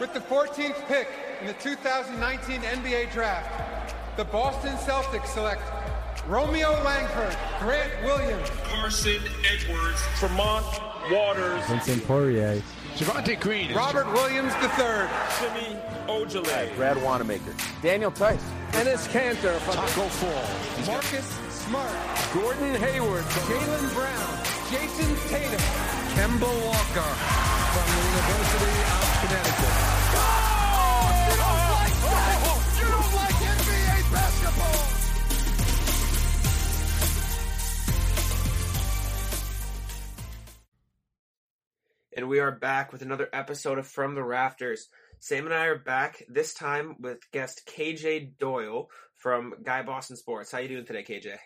With the 14th pick in the 2019 NBA Draft, the Boston Celtics select Romeo Langford, Grant Williams, Carsen Edwards, Tremont Waters, Vincent Poirier, Javonte Green, Robert Williams III, Semi Ojeleye, Brad Wanamaker, Daniel Theis, Enes Kanter from Tacko Fall, Marcus Smart, Gordon Hayward, Jaylen Brown, Jayson Tatum, Kemba Walker from the University of Connecticut. And we are back with another episode of From the Rafters. Sam and I are back this time with guest KJ Doyle from Guy Boston Sports. How you doing today, KJ?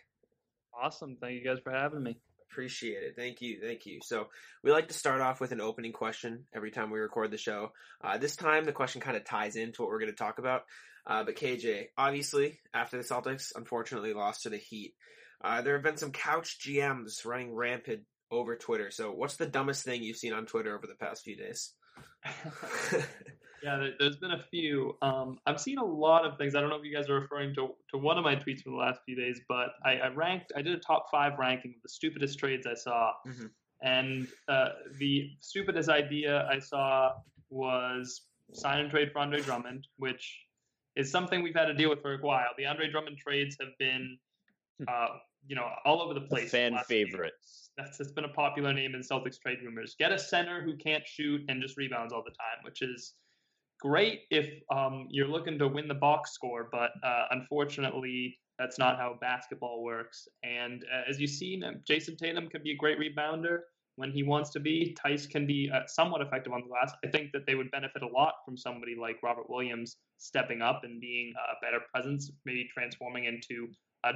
Awesome. Thank you guys for having me. Appreciate it. Thank you. Thank you. So we like to start off with an opening question every time we record the show. Uh, this time the question kind of ties into what we're going to talk about. Uh, but KJ, obviously, after the Celtics unfortunately lost to the Heat, uh, there have been some couch GMs running rampant over Twitter. So what's the dumbest thing you've seen on Twitter over the past few days? yeah, there- there's been a few. Um, I've seen a lot of things. I don't know if you guys are referring to, to one of my tweets from the last few days, but I, I ranked, I did a top five ranking of the stupidest trades I saw. Mhm. And uh, the stupidest idea I saw was sign and trade for Andre Drummond, which is something we've had to deal with for a while. The Andre Drummond trades have been, uh, you know, all over the place. fan the favorite. That's it's been a popular name in Celtics trade rumors. Get a center who can't shoot and just rebounds all the time, which is great if um, you're looking to win the box score, but uh, unfortunately, that's not how basketball works. And uh, as you've seen, um, Jayson Tatum can be a great rebounder when he wants to be. Theis can be uh, somewhat effective on the glass. I think that they would benefit a lot from somebody like Robert Williams stepping up and being a better presence, maybe transforming into a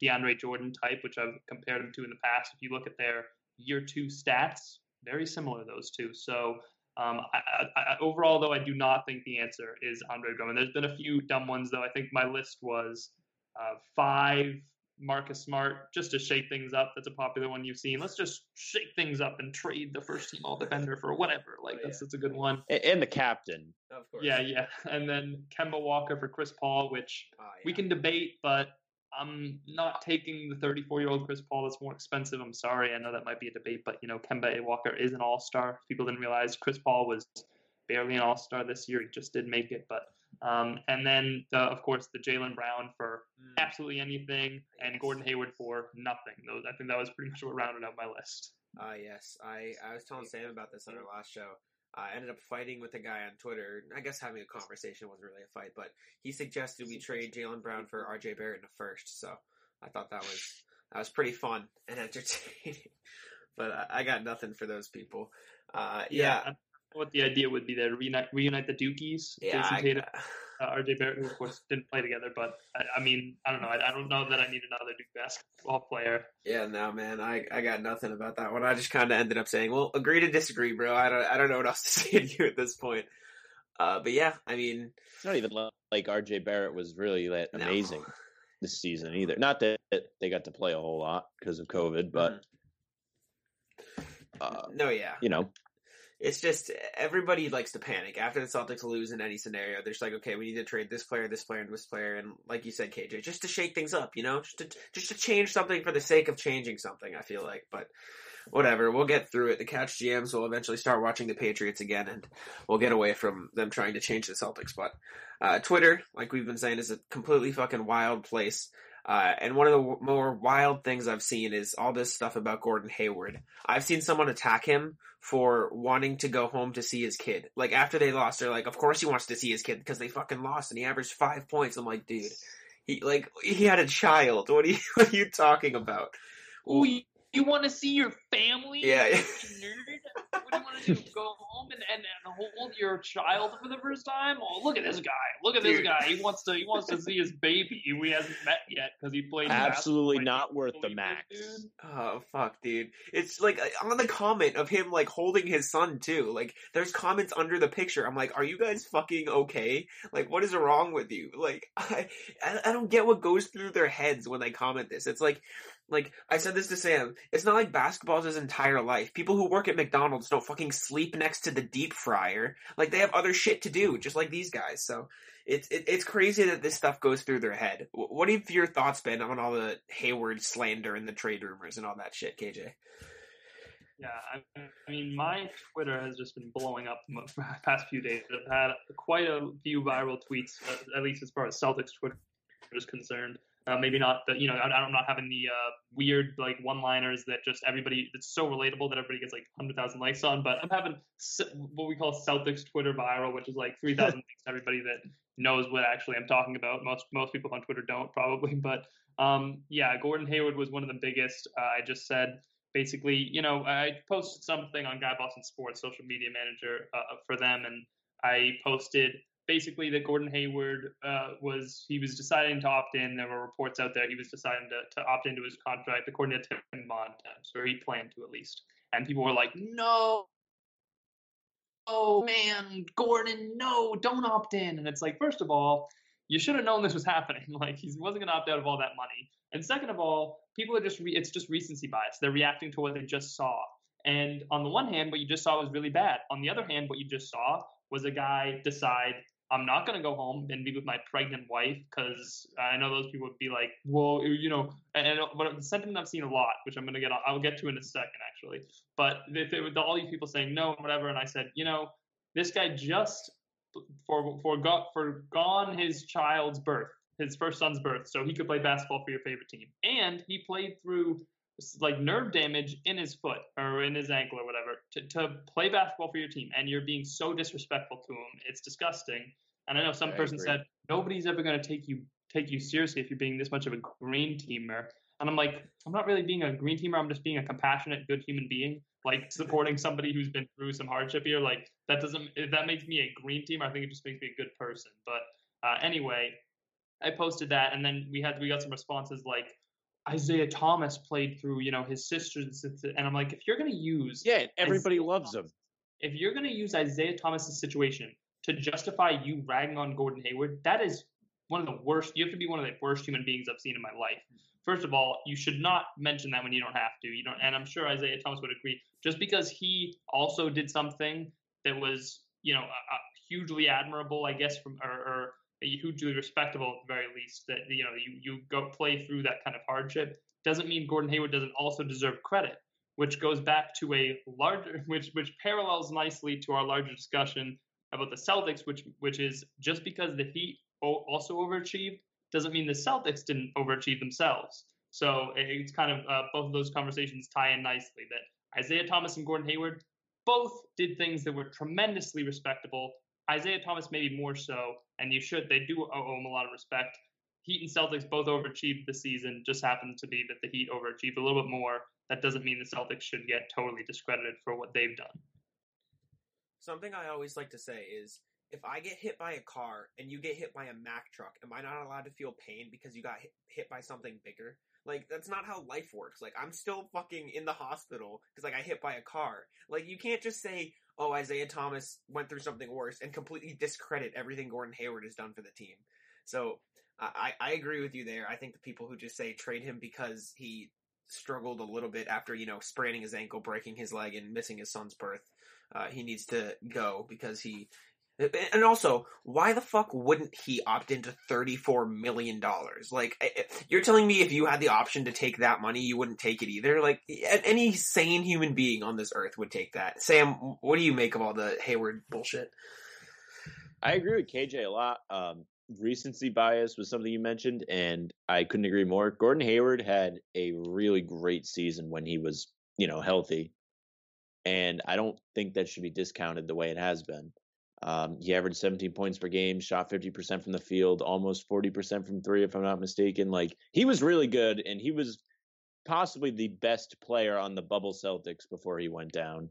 DeAndre Jordan type, which I've compared him to in the past. If you look at their year two stats, very similar those two. So um, I, I, I, overall, though, I do not think the answer is Andre Drummond. There's been a few dumb ones, though. I think my list was uh, five Marcus Smart, just to shake things up. That's a popular one you've seen. Let's just shake things up and trade the first team all defender for whatever. Like Oh, that's yeah. that's a good one. And the captain. Of course. Yeah, yeah. And then Kemba Walker for Chris Paul, which Ah, we can debate, but I'm not taking the 34 year old Chris Paul. That's more expensive. I'm sorry. I know that might be a debate, but you know, Kemba A. Walker is an all star. People didn't realize Chris Paul was barely an all star this year. He just did make it, but. Um, and then, the, of course, the Jaylen Brown for Mm. absolutely anything, and. Gordon Hayward for nothing. Those, I think that was pretty much what rounded out my list. Ah, yes. I, I was telling Sam about this on our last show. I ended up fighting with a guy on Twitter. I guess having a conversation wasn't really a fight, but he suggested we trade Jaylen Brown for RJ Barrett in the first. So I thought that was that was pretty fun and entertaining. but I, I got nothing for those people. Uh, yeah, I what the idea would be there? Reunite, reunite the Dukies, yeah. I, uh, RJ Barrett, who of course didn't play together, but I, I mean, I don't know. I, I don't know that I need another Duke basketball player. yeah, no, man. I, I got nothing about that one. I just kind of ended up saying, "Well, agree to disagree, bro." I don't I don't know what else to say to you at this point. Uh, but yeah, I mean, It's not even like RJ Barrett was really that No. amazing this season either. Not that they got to play a whole lot because of COVID, but uh, no, yeah. you know, It's just everybody likes to panic after the Celtics lose in any scenario. They're just like, okay, we need to trade this player, this player, and this player, and like you said, KJ, just to shake things up, you know, just to just to change something for the sake of changing something. I feel like, but whatever, we'll get through it. The couch GMs will eventually start watching the Patriots again, and we'll get away from them trying to change the Celtics. But uh, Twitter, like we've been saying, is a completely fucking wild place. Uh, and one of the w- more wild things I've seen is all this stuff about Gordon Hayward. I've seen someone attack him for wanting to go home to see his kid. Like after they lost, they're like, "Of course he wants to see his kid because they fucking lost and he averaged five points." I'm like, dude, he like he had a child. What are you what are you talking about? Ooh, you, want to see your family? Yeah. you nerd? What do you want to do? Go home and, and, and hold your child for the first time? Oh, look at this guy! Look at this guy. He wants to. He wants to see his baby, who he hasn't met yet because he played. absolutely not worth the max. dude. Oh fuck, dude! It's like uh, on the comment of him like holding his son too. Like there's comments under the picture. I'm like, are you guys fucking okay? Like what is wrong with you? Like I I don't get what goes through their heads when they comment this. It's like Like I said this to Sam, it's not like basketball's his entire life. People who work at McDonald's don't fucking sleep next to the deep fryer. Like they have other shit to do, just like these guys. So it's it, it's crazy that this stuff goes through their head. What have your thoughts been on all the Hayward slander and the trade rumors and all that shit, KJ? Yeah, I, mean, my Twitter has just been blowing up the past few days. I've had quite a few viral tweets, at least as far as Celtics Twitter is concerned. Uh, maybe not the, you know, I, I'm not having the uh, weird like one-liners that just everybody that's so relatable that everybody gets like 100,000 likes on. But I'm having what we call Celtics Twitter viral, which is like 3,000 likes to everybody that knows what actually I'm talking about. Most most people on Twitter don't probably, but um, yeah, Gordon Hayward was one of the biggest. Uh, I just said basically, you know, I posted something on Guy Boston Sports social media manager uh, for them, and I posted basically that Gordon Hayward uh, was he was deciding to opt in. There were reports out there he was deciding to, to opt into his contract according to Tim Bontemps, or he planned to at least. And people were like, "No, oh man, Gordon, no, don't opt in." And it's like, first of all, you should have known this was happening. Like he wasn't going to opt out of all that money. And second of all, people are just re- it's just recency bias. They're reacting to what they just saw. And on the one hand, what you just saw was really bad. On the other hand, what you just saw was a guy decide I'm not going to go home and be with my pregnant wife because I know those people would be like, well, you know, and, and but the sentiment I've seen a lot, which I'm going to get, I'll get to in a second actually. But if it all these people saying no, and whatever, and I said, you know, this guy just for forgot forgone his child's birth, his first son's birth, so he could play basketball for your favorite team, and he played through like nerve damage in his foot or in his ankle or whatever to, to play basketball for your team and you're being so disrespectful to him it's disgusting. And i know some I person agree. said nobody's ever going to take you take you seriously if you're being this much of a green teamer. And i'm like i'm not really being a green teamer i'm just being a compassionate good human being like supporting somebody who's been through some hardship here. Like that doesn't if that makes me a green teamer i think it just makes me a good person. But uh, anyway i posted that and then we had we got some responses like Isaiah Thomas played through, you know, his sisters, and I'm like, if you're going to use, yeah, everybody Isaiah loves Thomas, him. If you're going to use Isaiah Thomas's situation to justify you ragging on Gordon Hayward, that is one of the worst. You have to be one of the worst human beings I've seen in my life. First of all, you should not mention that when you don't have to. You don't, and I'm sure Isaiah Thomas would agree. Just because he also did something that was, you know, uh, hugely admirable, I guess, from or, or hugely respectable at the very least. That you know you you go play through that kind of hardship doesn't mean Gordon Hayward doesn't also deserve credit, which goes back to a larger which which parallels nicely to our larger discussion about the Celtics, which which is just because the Heat also overachieved doesn't mean the Celtics didn't overachieve themselves. So it's kind of uh, both of those conversations tie in nicely. That Isaiah Thomas and Gordon Hayward both did things that were tremendously respectable. Isaiah Thomas maybe more so, and you should. They do owe him a lot of respect. Heat and Celtics both overachieved this season. Just happened to be that the Heat overachieved a little bit more. That doesn't mean the Celtics should get totally discredited for what they've done. Something I always like to say is if I get hit by a car and you get hit by a Mack truck, am I not allowed to feel pain because you got hit, hit by something bigger? Like that's not how life works. Like I'm still fucking in the hospital because like I hit by a car. Like you can't just say, "Oh, Isaiah Thomas went through something worse" and completely discredit everything Gordon Hayward has done for the team. So I I agree with you there. I think the people who just say trade him because he struggled a little bit after you know spraining his ankle, breaking his leg, and missing his son's birth. Uh, he needs to go because he and also, why the fuck wouldn't he opt into $34 million? Like, you're telling me if you had the option to take that money, you wouldn't take it either? Like, any sane human being on this earth would take that. Sam, what do you make of all the Hayward bullshit? I agree with KJ a lot. Um, recency bias was something you mentioned, and I couldn't agree more. Gordon Hayward had a really great season when he was, you know, healthy. And I don't think that should be discounted the way it has been. Um, he averaged 17 points per game, shot 50% from the field, almost 40% from three, if I'm not mistaken. Like he was really good, and he was possibly the best player on the bubble Celtics before he went down.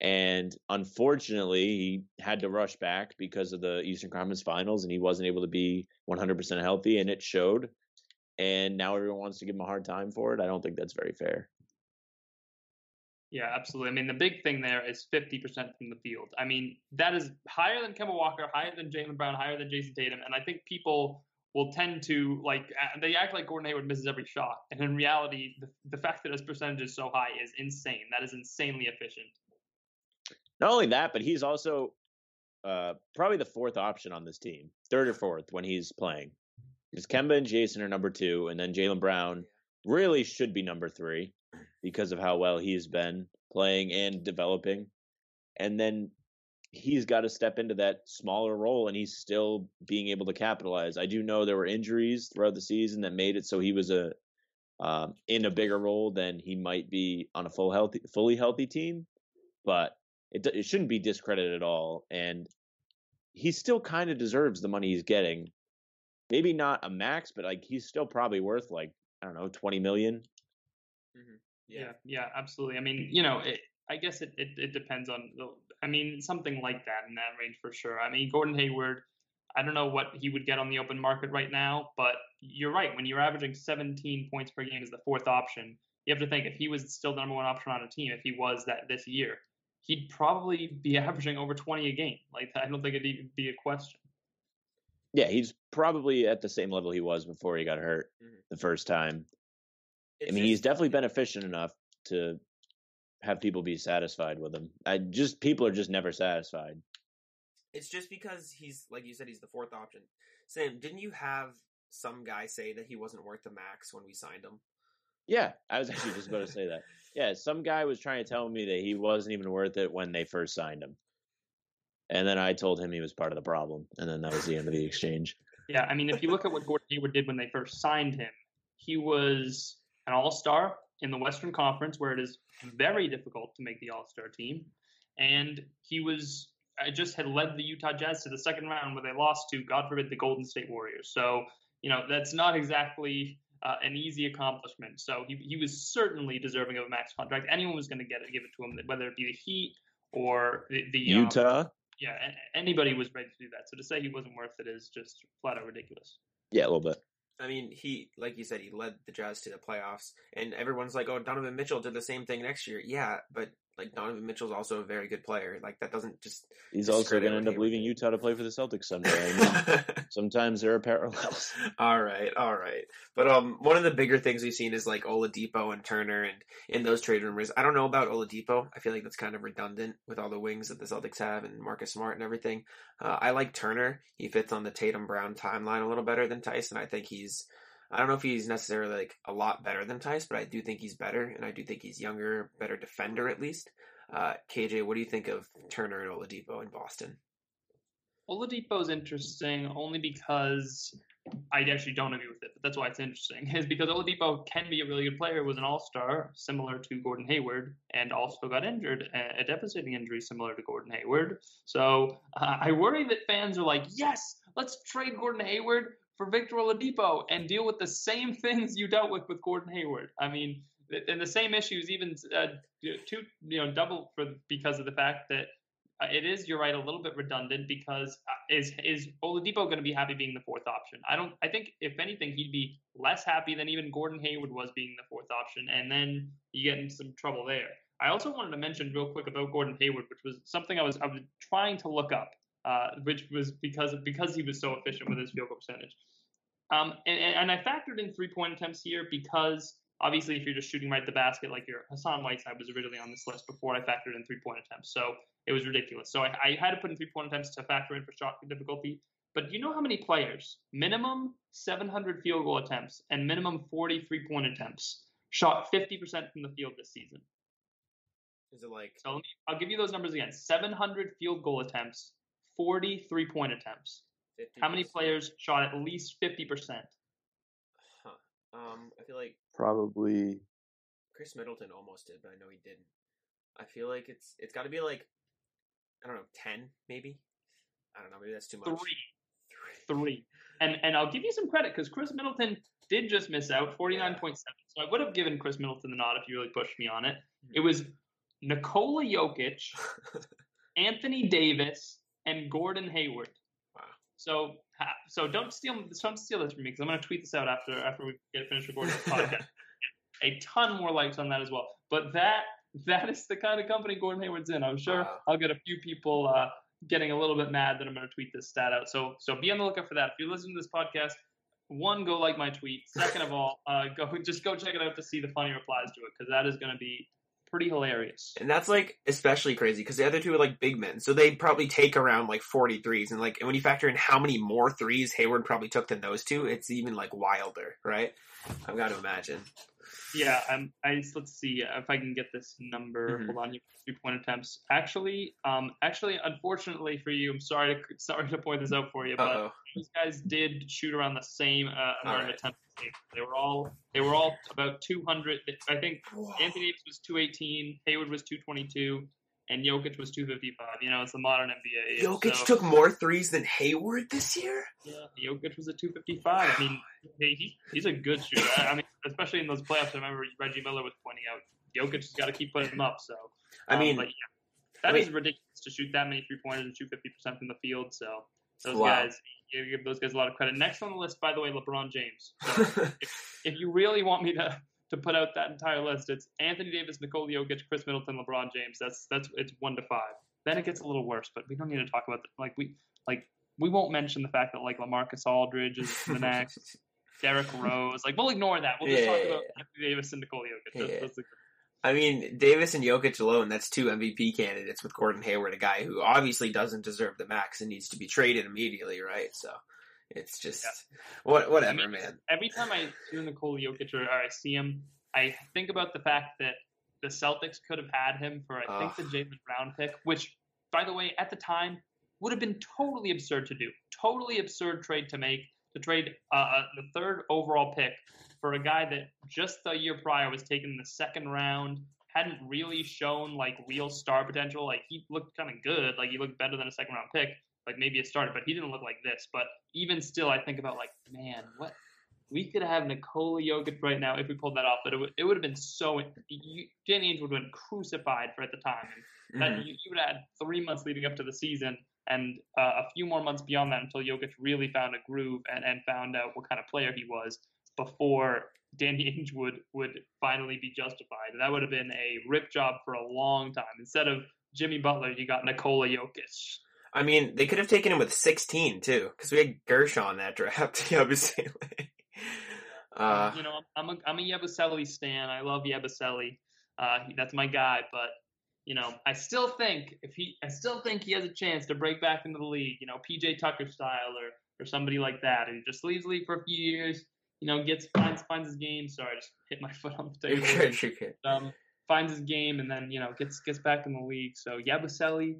And unfortunately, he had to rush back because of the Eastern Conference Finals, and he wasn't able to be 100% healthy, and it showed. And now everyone wants to give him a hard time for it. I don't think that's very fair. Yeah, absolutely. I mean, the big thing there is 50% from the field. I mean, that is higher than Kemba Walker, higher than Jaylen Brown, higher than Jayson Tatum. And I think people will tend to like they act like Gordon Hayward misses every shot, and in reality, the, the fact that his percentage is so high is insane. That is insanely efficient. Not only that, but he's also uh, probably the fourth option on this team, third or fourth when he's playing. Because Kemba and Jayson are number two, and then Jaylen Brown really should be number three because of how well he's been playing and developing. And then he's got to step into that smaller role and he's still being able to capitalize. I do know there were injuries throughout the season that made it so he was a um, in a bigger role than he might be on a full healthy, fully healthy team, but it it shouldn't be discredited at all. And he still kind of deserves the money he's getting. Maybe not a max, but like he's still probably worth like I don't know twenty million. Mm-hmm. Yeah. yeah, yeah, absolutely. I mean, you know, it, I guess it, it, it depends on the I mean, something like that in that range for sure. I mean, Gordon Hayward, I don't know what he would get on the open market right now, but you're right. When you're averaging 17 points per game as the fourth option, you have to think if he was still the number one option on a team, if he was that this year, he'd probably be averaging over 20 a game. Like, I don't think it'd even be a question. Yeah, he's probably at the same level he was before he got hurt mm-hmm. the first time. It's I mean, just, he's definitely been efficient enough to have people be satisfied with him. I just people are just never satisfied. It's just because he's like you said, he's the fourth option. Sam, didn't you have some guy say that he wasn't worth the max when we signed him? Yeah, I was actually just about to say that. Yeah, some guy was trying to tell me that he wasn't even worth it when they first signed him. And then I told him he was part of the problem, and then that was the end of the exchange. Yeah, I mean, if you look at what Gordon Hayward did when they first signed him, he was an all-star in the Western Conference, where it is very difficult to make the All Star team. And he was, I just had led the Utah Jazz to the second round where they lost to, God forbid, the Golden State Warriors. So, you know, that's not exactly uh, an easy accomplishment. So he, he was certainly deserving of a max contract. Anyone was going to get it, give it to him, whether it be the Heat or the, the Utah. Um, yeah, anybody was ready to do that. So to say he wasn't worth it is just flat out ridiculous. Yeah, a little bit. I mean, he, like you said, he led the Jazz to the playoffs, and everyone's like, "Oh, Donovan Mitchell did the same thing next year." Yeah, but like Donovan Mitchell's also a very good player. Like that doesn't just. He's also going to end up leaving Utah to play for the Celtics someday. I mean, sometimes there are parallels. All right, all right. But um, one of the bigger things we've seen is like Oladipo and Turner, and in those trade rumors, I don't know about Oladipo. I feel like that's kind of redundant with all the wings that the Celtics have and Marcus Smart and everything. Uh, I like Turner. He fits on the Tatum Brown timeline a little better than Tyson. I think he's I don't know if he's necessarily like a lot better than Theis, but I do think he's better, and I do think he's younger, better defender at least. Uh, KJ, what do you think of Turner and Oladipo in Boston? Oladipo is interesting only because I actually don't agree with it, but that's why it's interesting. Is because Oladipo can be a really good player, was an All Star similar to Gordon Hayward, and also got injured, a devastating injury similar to Gordon Hayward. So uh, I worry that fans are like, yes, let's trade Gordon Hayward for Victor Oladipo and deal with the same things you dealt with with Gordon Hayward. I mean, and the same issues, even uh, two, you know, double for because of the fact that uh, it is, you're right, a little bit redundant because uh, is is Oladipo going to be happy being the fourth option? I don't. I think if anything, he'd be less happy than even Gordon Hayward was being the fourth option, and then you get into some trouble there. I also wanted to mention real quick about Gordon Hayward, which was something I was I was trying to look up uh, which was because because he was so efficient with his field goal percentage. Um, and, and, I factored in three point attempts here because obviously if you're just shooting right at the basket like your Hassan Whiteside was originally on this list before I factored in three point attempts, so it was ridiculous. So I, I had to put in three point attempts to factor in for shot difficulty. But do you know how many players, minimum 700 field goal attempts and minimum 43 point attempts, shot 50% from the field this season? Is it like? So me, I'll give you those numbers again: 700 field goal attempts, 43 point attempts. 50%. How many players shot at least 50%? Huh. Um, I feel like probably Khris Middleton almost did, but I know he didn't. I feel like it's it's got to be like I don't know, 10 maybe. I don't know, maybe that's too much. 3. 3. And and I'll give you some credit cuz Khris Middleton did just miss out 49.7. Yeah. So I would have given Khris Middleton the nod if you really pushed me on it. Mm-hmm. It was Nikola Jokic, Anthony Davis, and Gordon Hayward. So so don't steal don't steal this from me because I'm going to tweet this out after after we get finished recording this podcast. a ton more likes on that as well. But that that is the kind of company Gordon Hayward's in. I'm sure wow. I'll get a few people uh, getting a little bit mad that I'm going to tweet this stat out. So so be on the lookout for that. If you're listening to this podcast, one, go like my tweet. Second of all, uh, go just go check it out to see the funny replies to it because that is going to be pretty hilarious. And that's like especially crazy because the other two are like big men, so they probably take around like 40 threes. And like, and when you factor in how many more threes Hayward probably took than those two, it's even like wilder, right? I've got to imagine. Yeah, I'm. I let's see if I can get this number. Mhm. Hold on, you three point attempts. Actually, um, actually, unfortunately for you, I'm sorry to sorry to point this out for you, Uh but these guys did shoot around the same uh, amount of attempts. They were all they were all about 200. I think Anthony Davis was 218, Hayward was 222, and Jokic was 255. You know, it's the modern NBA. Jokic so, took more threes than Hayward this year. Yeah, Jokic was a 255. I mean, he, he he's a good shooter. I I mean, especially in those playoffs. I remember Reggie Miller was pointing out Jokic has got to keep putting them up. So I um, mean, but yeah, that I is ridiculous to shoot that many three pointers and shoot 50 percent from the field. So those Wow. guys, you give those guys a lot of credit. Next on the list, by the way, LeBron James. So if you really want me to to put out that entire list, it's Anthony Davis, Nikola Jokic, Khris Middleton, LeBron James. That's that's it's one to five. Then it gets a little worse, but we don't need to talk about the, like we like we won't mention the fact that like LaMarcus Aldridge is the next, Derrick Rose. Like we'll ignore that. We'll just Yeah, talk yeah, about Anthony Davis and Nikola Jokic. That's, Yeah. that's I mean, Davis and Jokic alone, that's two MVP candidates with Gordon Hayward, a guy who obviously doesn't deserve the max and needs to be traded immediately, right? So it's just what whatever, I mean, man. every time I see Nikola Jokic or, or I see him, I think about the fact that the Celtics could have had him for I think the Jaylen Brown pick, which by the way at the time would have been totally absurd to do, totally absurd trade to make to trade uh, uh, the third overall pick for a guy that just a year prior was taken in the second round. Hadn't really shown like real star potential. Like he looked kind of good. Like he looked better than a second round pick. Like maybe a starter, but he didn't look like this. But even still, I think about like, man, what we could have Nikola Jokic right now if we pulled that off. But it would it would have been so. You, Danny Ainge would have been crucified for at the time. And that Mhm. you, you would have had three months leading up to the season and uh, a few more months beyond that until Jokic really found a groove and, and found out what kind of player he was before Danny Ainge would would finally be justified. That would have been a rip job for a long time. Instead of Jimmy Butler, you got Nikola Jokic. I mean, they could have taken him with 16 too, because we had Guerschon that draft. Obviously. uh, you know, I'm a I'm a Yabusele stan. I love Yabusele. Uh, that's my guy. But you know, I still think if he, I still think he has a chance to break back into the league. You know, PJ Tucker style or or somebody like that, who just leaves the league for a few years. You know, gets finds finds his game. Sorry, I just hit my foot on the table. you're good, you're good. um, finds his game and then you know gets gets back in the league. So Yabusele,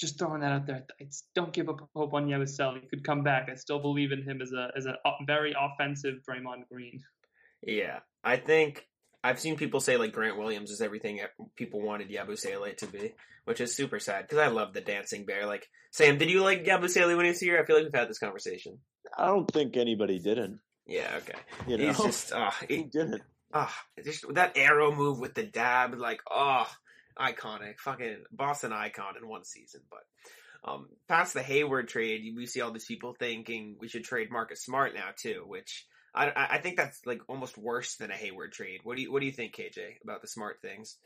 just throwing that out there. It's, don't give up hope on Yabusele. He could come back. I still believe in him as a as a very offensive Draymond Green. Yeah, I think I've seen people say like Grant Williams is everything people wanted Yabusele to be, which is super sad because I love the dancing bear. Like Sam, did you like Yabusele when he was here? I feel like we've had this conversation. I don't think anybody didn't. Yeah, okay. You know, He's just uh, who he, didn't? uh, just that arrow move with the dab, like oh, iconic, fucking Boston icon in one season. But um, past the Hayward trade, we see all these people thinking we should trade Marcus Smart now too, which. I, I think that's like almost worse than a Hayward trade. What do you What do you think, KJ, about the smart things?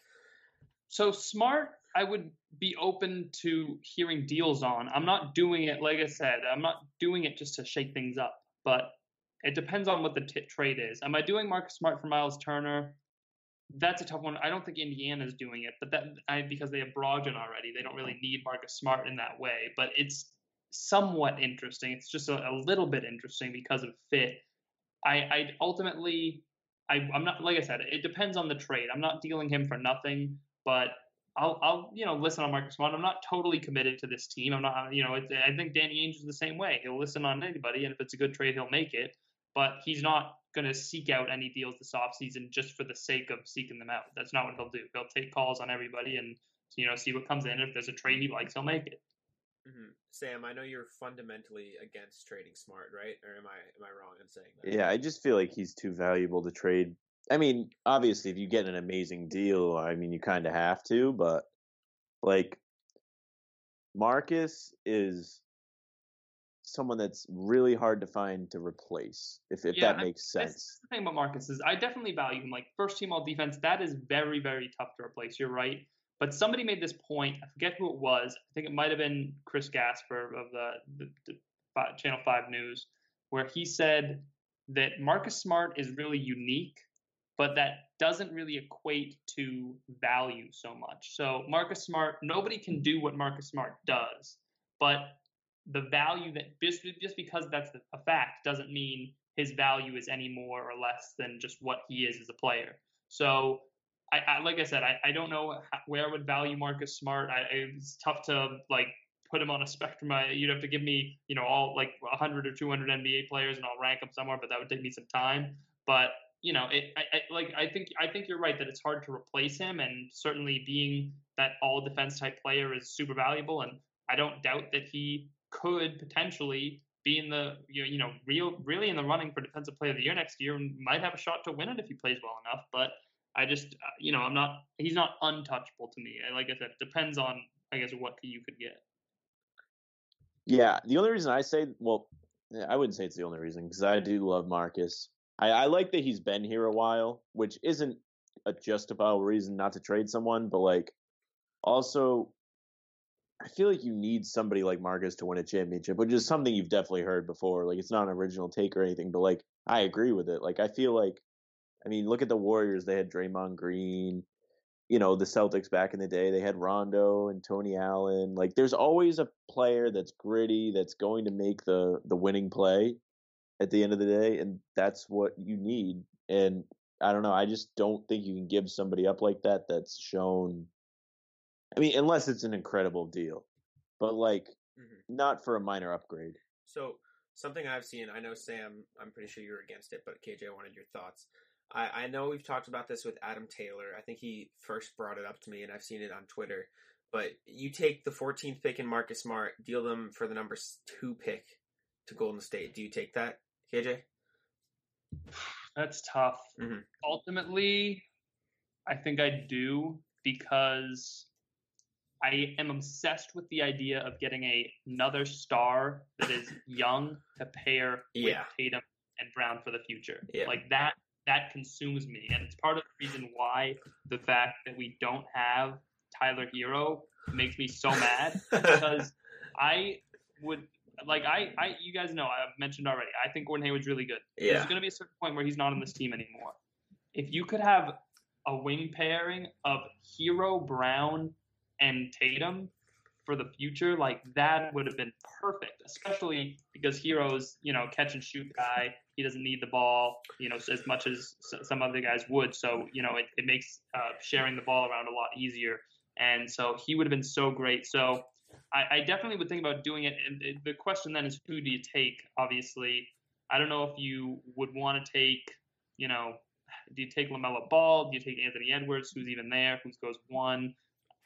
So smart, I would be open to hearing deals on. I'm not doing it, like I said, I'm not doing it just to shake things up. But it depends on what the t- trade is. Am I doing Marcus Smart for Miles Turner? That's a tough one. I don't think Indiana's doing it, but that I, because they have Brogdon already, they don't really need Marcus Smart in that way. But it's somewhat interesting. It's just a, a little bit interesting because of fit. I, I ultimately, I, I'm not like I said. It depends on the trade. I'm not dealing him for nothing, but I'll, I'll, you know, listen on Marcus Smart. I'm not totally committed to this team. I'm not, you know, I think Danny Ainge is the same way. He'll listen on anybody, and if it's a good trade, he'll make it. But he's not going to seek out any deals this offseason just for the sake of seeking them out. That's not what he'll do. He'll take calls on everybody and, you know, see what comes in. If there's a trade he likes, he'll make it. Mm-hmm. Sam, I know you're fundamentally against trading Smart, right? Or am I am I wrong in saying that? Yeah, I just feel like he's too valuable to trade. I mean, obviously, if you get an amazing deal, I mean, you kind of have to, but like Marcus is someone that's really hard to find to replace, if if Yeah, that makes That's sense. the thing about Marcus is I definitely value him. Like first team all defense, that is very, very tough to replace. You're right. But somebody made this point. I forget who it was. I think it might have been Chris Gasper of the, the, the Channel Five News, where he said that Marcus Smart is really unique, but that doesn't really equate to value so much. So Marcus Smart, nobody can do what Marcus Smart does, but the value that just just because that's a fact doesn't mean his value is any more or less than just what he is as a player. So I, I like I said, I, I don't know where I would value Marcus Smart. I, it's tough to like put him on a spectrum. I, you'd have to give me, you know, all like 100 or 200 NBA players, and I'll rank them somewhere. But that would take me some time. But you know, it, I, I, like I think I think you're right that it's hard to replace him, and certainly being that all defense type player is super valuable. And I don't doubt that he could potentially be in the you know real really in the running for defensive player of the year next year, and might have a shot to win it if he plays well enough. But I just uh, you know I'm not he's not untouchable to me. Like I said, it depends on I guess what you could get. Yeah, the only reason I say, well, I wouldn't say it's the only reason because I do love Marcus. I, I like that he's been here a while, which isn't a justifiable reason not to trade someone, but like also I feel like you need somebody like Marcus to win a championship, which is something you've definitely heard before. Like it's not an original take or anything, but like I agree with it. Like I feel like I mean, look at the Warriors. They had Draymond Green. You know, the Celtics back in the day, they had Rondo and Tony Allen. Like there's always a player that's gritty, that's going to make the the winning play at the end of the day, and that's what you need. And I don't know, I just don't think you can give somebody up like that that's shown I mean, unless it's an incredible deal, but like mm-hmm. not for a minor upgrade. So something I've seen, I know Sam, I'm pretty sure you're against it, but KJ, I wanted your thoughts. I, I know we've talked about this with Adam Taylor. I think he first brought it up to me, and I've seen it on Twitter. But you take the 14th pick in Marcus Smart, deal them for the number two pick to Golden State. Do you take that, KJ? That's tough. Mm-hmm. Ultimately, I think I do because I am obsessed with the idea of getting a, another star that is young to pair yeah. with Tatum and Brown for the future. Yeah. Like that that consumes me. And it's part of the reason why the fact that we don't have Tyler Herro makes me so mad because I would like I, I you guys know I've mentioned already. I think Gordon Hayward's really good. Yeah. There's gonna be a certain point where he's not on this team anymore. If you could have a wing pairing of Herro Brown and Tatum for the future, like that would have been perfect, especially because Herro's, you know, catch and shoot guy. He doesn't need the ball, you know, as much as some other guys would. So, you know, it, it makes uh, sharing the ball around a lot easier. And so he would have been so great. So I, I definitely would think about doing it. And the question then is who do you take? Obviously, I don't know if you would want to take, you know, do you take LaMelo Ball? Do you take Anthony Edwards, who's even there, who goes one?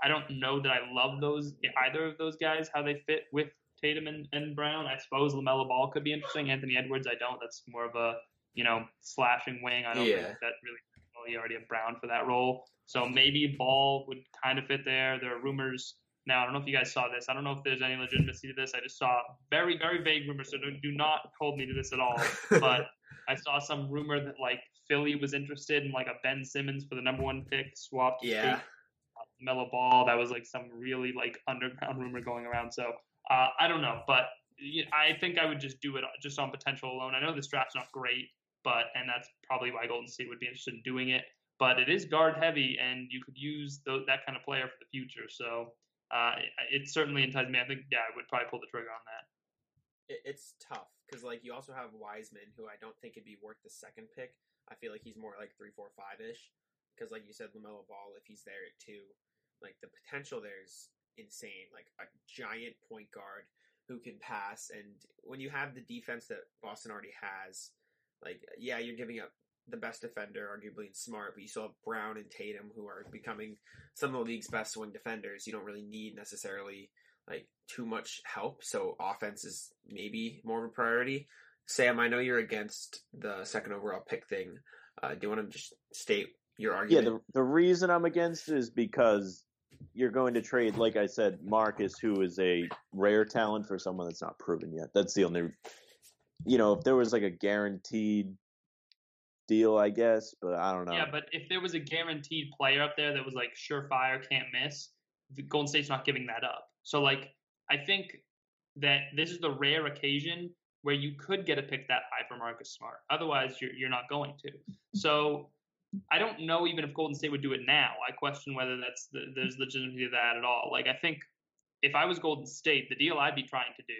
I don't know that I love those either of those guys how they fit with Tatum and, and Brown. I suppose LaMelo Ball could be interesting. Anthony Edwards, I don't. That's more of a you know slashing wing. I don't yeah. think that really. You already have Brown for that role, so maybe Ball would kind of fit there. There are rumors now. I don't know if you guys saw this. I don't know if there's any legitimacy to this. I just saw very very vague rumors, so do not hold me to this at all. But I saw some rumor that like Philly was interested in like a Ben Simmons for the number one pick swapped. Yeah. Melo Ball. That was like some really like underground rumor going around. So uh, I don't know, but I think I would just do it just on potential alone. I know this draft's not great, but and that's probably why Golden State would be interested in doing it. But it is guard heavy, and you could use that kind of player for the future. So uh, it, certainly entices me. I think yeah, I would probably pull the trigger on that. it's tough because like you also have Wiseman, who I don't think would be worth the second pick. I feel like he's more like three, four, five ish. Because like you said, LaMelo Ball, if he's there at two, like the potential there's insane. Like a giant point guard who can pass, and when you have the defense that Boston already has, like yeah, you're giving up the best defender, arguably in Smart, but you still have Brown and Tatum who are becoming some of the league's best swing defenders. You don't really need necessarily like too much help, so offense is maybe more of a priority. Sam, I know you're against the second overall pick thing. Uh, do you want to just state your argument? Yeah, the the reason I'm against it is because you're going to trade, like I said, Marcus, who is a rare talent for someone that's not proven yet. That's the only, you know, if there was like a guaranteed deal, I guess, but I don't know. Yeah, but if there was a guaranteed player up there that was like surefire, can't miss, the Golden State's not giving that up. So like, I think that this is the rare occasion where you could get a pick that high for Marcus Smart. Otherwise, you're you're not going to. So I don't know even if Golden State would do it now. I question whether that's the, there's legitimacy to that at all. Like I think if I was Golden State, the deal I'd be trying to do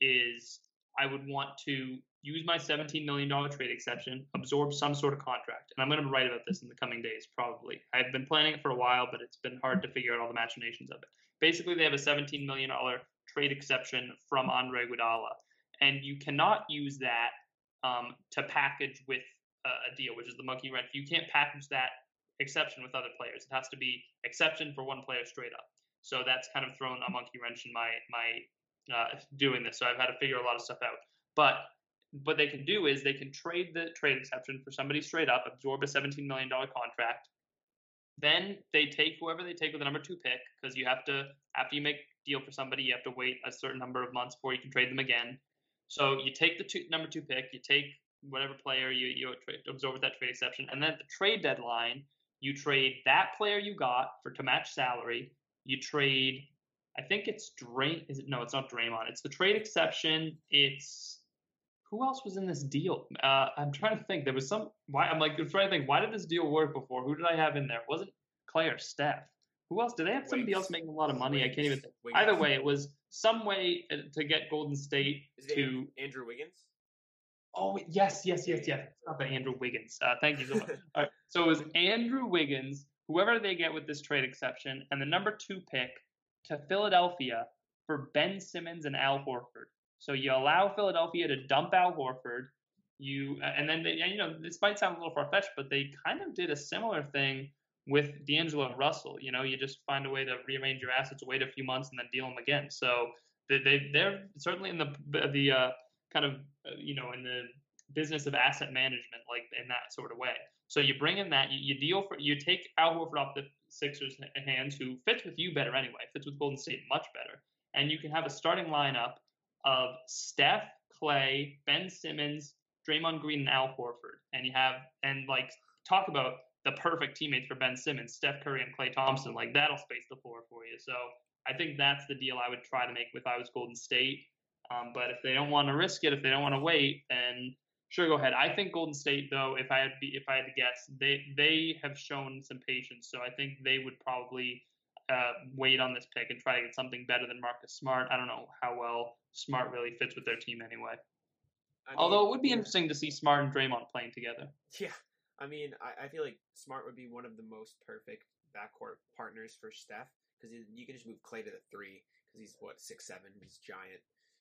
is I would want to use my $17 million trade exception, absorb some sort of contract. And I'm going to write about this in the coming days, probably. I've been planning it for a while, but it's been hard to figure out all the machinations of it. Basically, they have a $17 million trade exception from Andre Iguodala, and you cannot use that um, to package with a deal, which is the monkey wrench. You can't package that exception with other players. It has to be exception for one player straight up. So that's kind of thrown a monkey wrench in my my uh, doing this. So I've had to figure a lot of stuff out. But what they can do is they can trade the trade exception for somebody straight up, absorb a $17 million contract. Then they take whoever they take with the number two pick because you have to after you make deal for somebody, you have to wait a certain number of months before you can trade them again. So you take the two, number two pick, you take whatever player you you absorb that trade exception, and then at the trade deadline, you trade that player you got for to match salary. You trade, I think it's Draymond. Is it no? It's not Draymond. It's the trade exception. It's who else was in this deal? Uh, I'm trying to think. There was some. Why I'm like I'm trying to think. Why did this deal work before? Who did I have in there? Wasn't Klay or Steph? Who else? Did they have somebody else making a lot of money? I can't even think. Wiggins. Either way, it was some way uh, to get Golden State to Andrew Wiggins. Oh yes, yes, yes, yes. It's not the Andrew Wiggins. Uh, thank you so much. All right. So it was Andrew Wiggins, whoever they get with this trade exception, and the number two pick to Philadelphia for Ben Simmons and Al Horford. So you allow Philadelphia to dump Al Horford. You and then they, you know this might sound a little far fetched, but they kind of did a similar thing with D'Angelo Russell. You know, you just find a way to rearrange your assets, wait a few months, and then deal them again. So they, they they're certainly in the the uh, kind of uh, you know in the business of asset management, like in that sort of way. So you bring in that you, you deal for you take Al Horford off the Sixers' hands, who fits with you better anyway, fits with Golden State much better, and you can have a starting lineup of Steph, Klay, Ben Simmons, Draymond Green, and Al Horford, and you have and like talk about the perfect teammates for Ben Simmons, Steph Curry and Klay Thompson. Like that'll space the floor for you. So I think that's the deal I would try to make if I was Golden State. Um, but if they don't want to risk it, if they don't want to wait, then sure, go ahead. I think Golden State, though, if I had be, if I had to guess, they they have shown some patience, so I think they would probably uh, wait on this pick and try to get something better than Marcus Smart. I don't know how well Smart really fits with their team anyway. I mean, Although it would be interesting to see Smart and Draymond playing together. Yeah, I mean, I, I feel like Smart would be one of the most perfect backcourt partners for Steph because you can just move Klay to the three because he's what six seven, he's giant.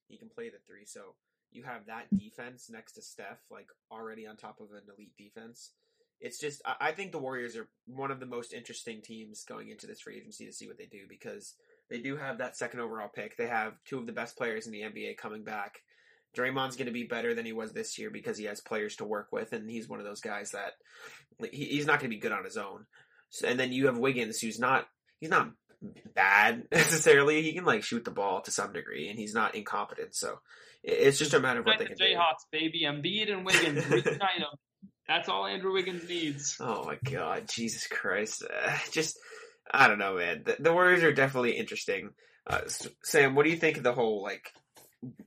He can play the three, so you have that defense next to Steph, like already on top of an elite defense. It's just, I think the Warriors are one of the most interesting teams going into this free agency to see what they do because they do have that second overall pick. They have two of the best players in the NBA coming back. Draymond's going to be better than he was this year because he has players to work with, and he's one of those guys that he's not going to be good on his own. and then you have Wiggins, who's not he's not bad necessarily. He can like shoot the ball to some degree, and he's not incompetent. So it's just a matter of what they can do. Jayhawks, baby, Embiid and Wiggins reunite them. That's all Andrew Wiggins needs. Oh my God, Jesus Christ! Uh, just I don't know, man. The, the Warriors are definitely interesting. Uh, Sam, what do you think of the whole like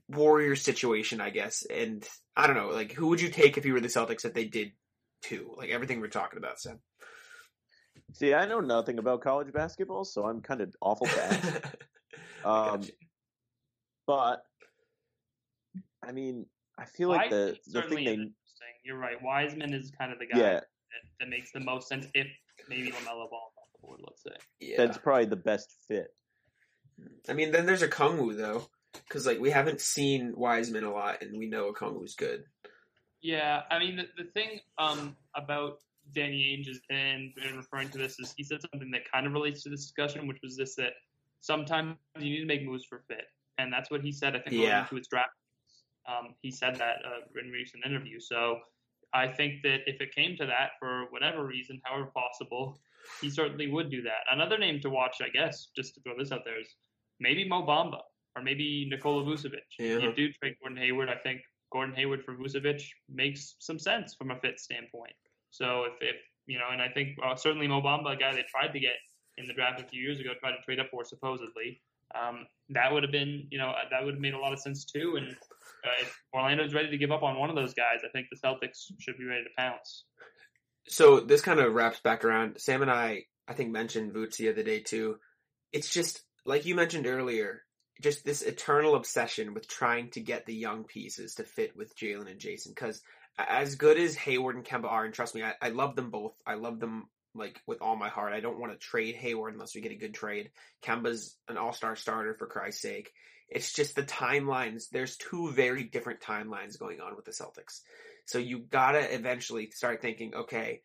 Warriors situation? I guess, and I don't know, like who would you take if you were the Celtics if they did too? Like everything we're talking about, Sam. See, I know nothing about college basketball, so I'm kind of awful bad. um, but I mean, I feel like the the thing they you're right. Wiseman is kind of the guy yeah. that, that makes the most sense if maybe LaMelo Ball on the board. Let's say yeah. that's probably the best fit. I mean, then there's Okongwu though, because like we haven't seen Wiseman a lot, and we know Okongwu's good. Yeah, I mean the, the thing um, about Danny Ainge is, and, and referring to this is he said something that kind of relates to this discussion, which was this that sometimes you need to make moves for fit, and that's what he said. I think yeah. to his draft, um, he said that uh, in recent interview. So I think that if it came to that for whatever reason, however possible, he certainly would do that. Another name to watch, I guess, just to throw this out there, is maybe Mo Bamba or maybe Nikola Vucevic. Yeah. You do trade Gordon Hayward. I think Gordon Hayward for Vucevic makes some sense from a fit standpoint. So if, if you know, and I think uh, certainly Mo Bamba, a guy they tried to get in the draft a few years ago, tried to trade up for supposedly. Um, that would have been, you know, that would have made a lot of sense too. And uh, if Orlando's ready to give up on one of those guys, I think the Celtics should be ready to pounce. So this kind of wraps back around. Sam and I, I think, mentioned Vooch the other day too. It's just like you mentioned earlier, just this eternal obsession with trying to get the young pieces to fit with Jaylen and Jayson. Because as good as Hayward and Kemba are, and trust me, I, I love them both. I love them like with all my heart. I don't want to trade Hayward unless we get a good trade. Kemba's an all star starter for Christ's sake. It's just the timelines. There's two very different timelines going on with the Celtics. So you gotta eventually start thinking, okay,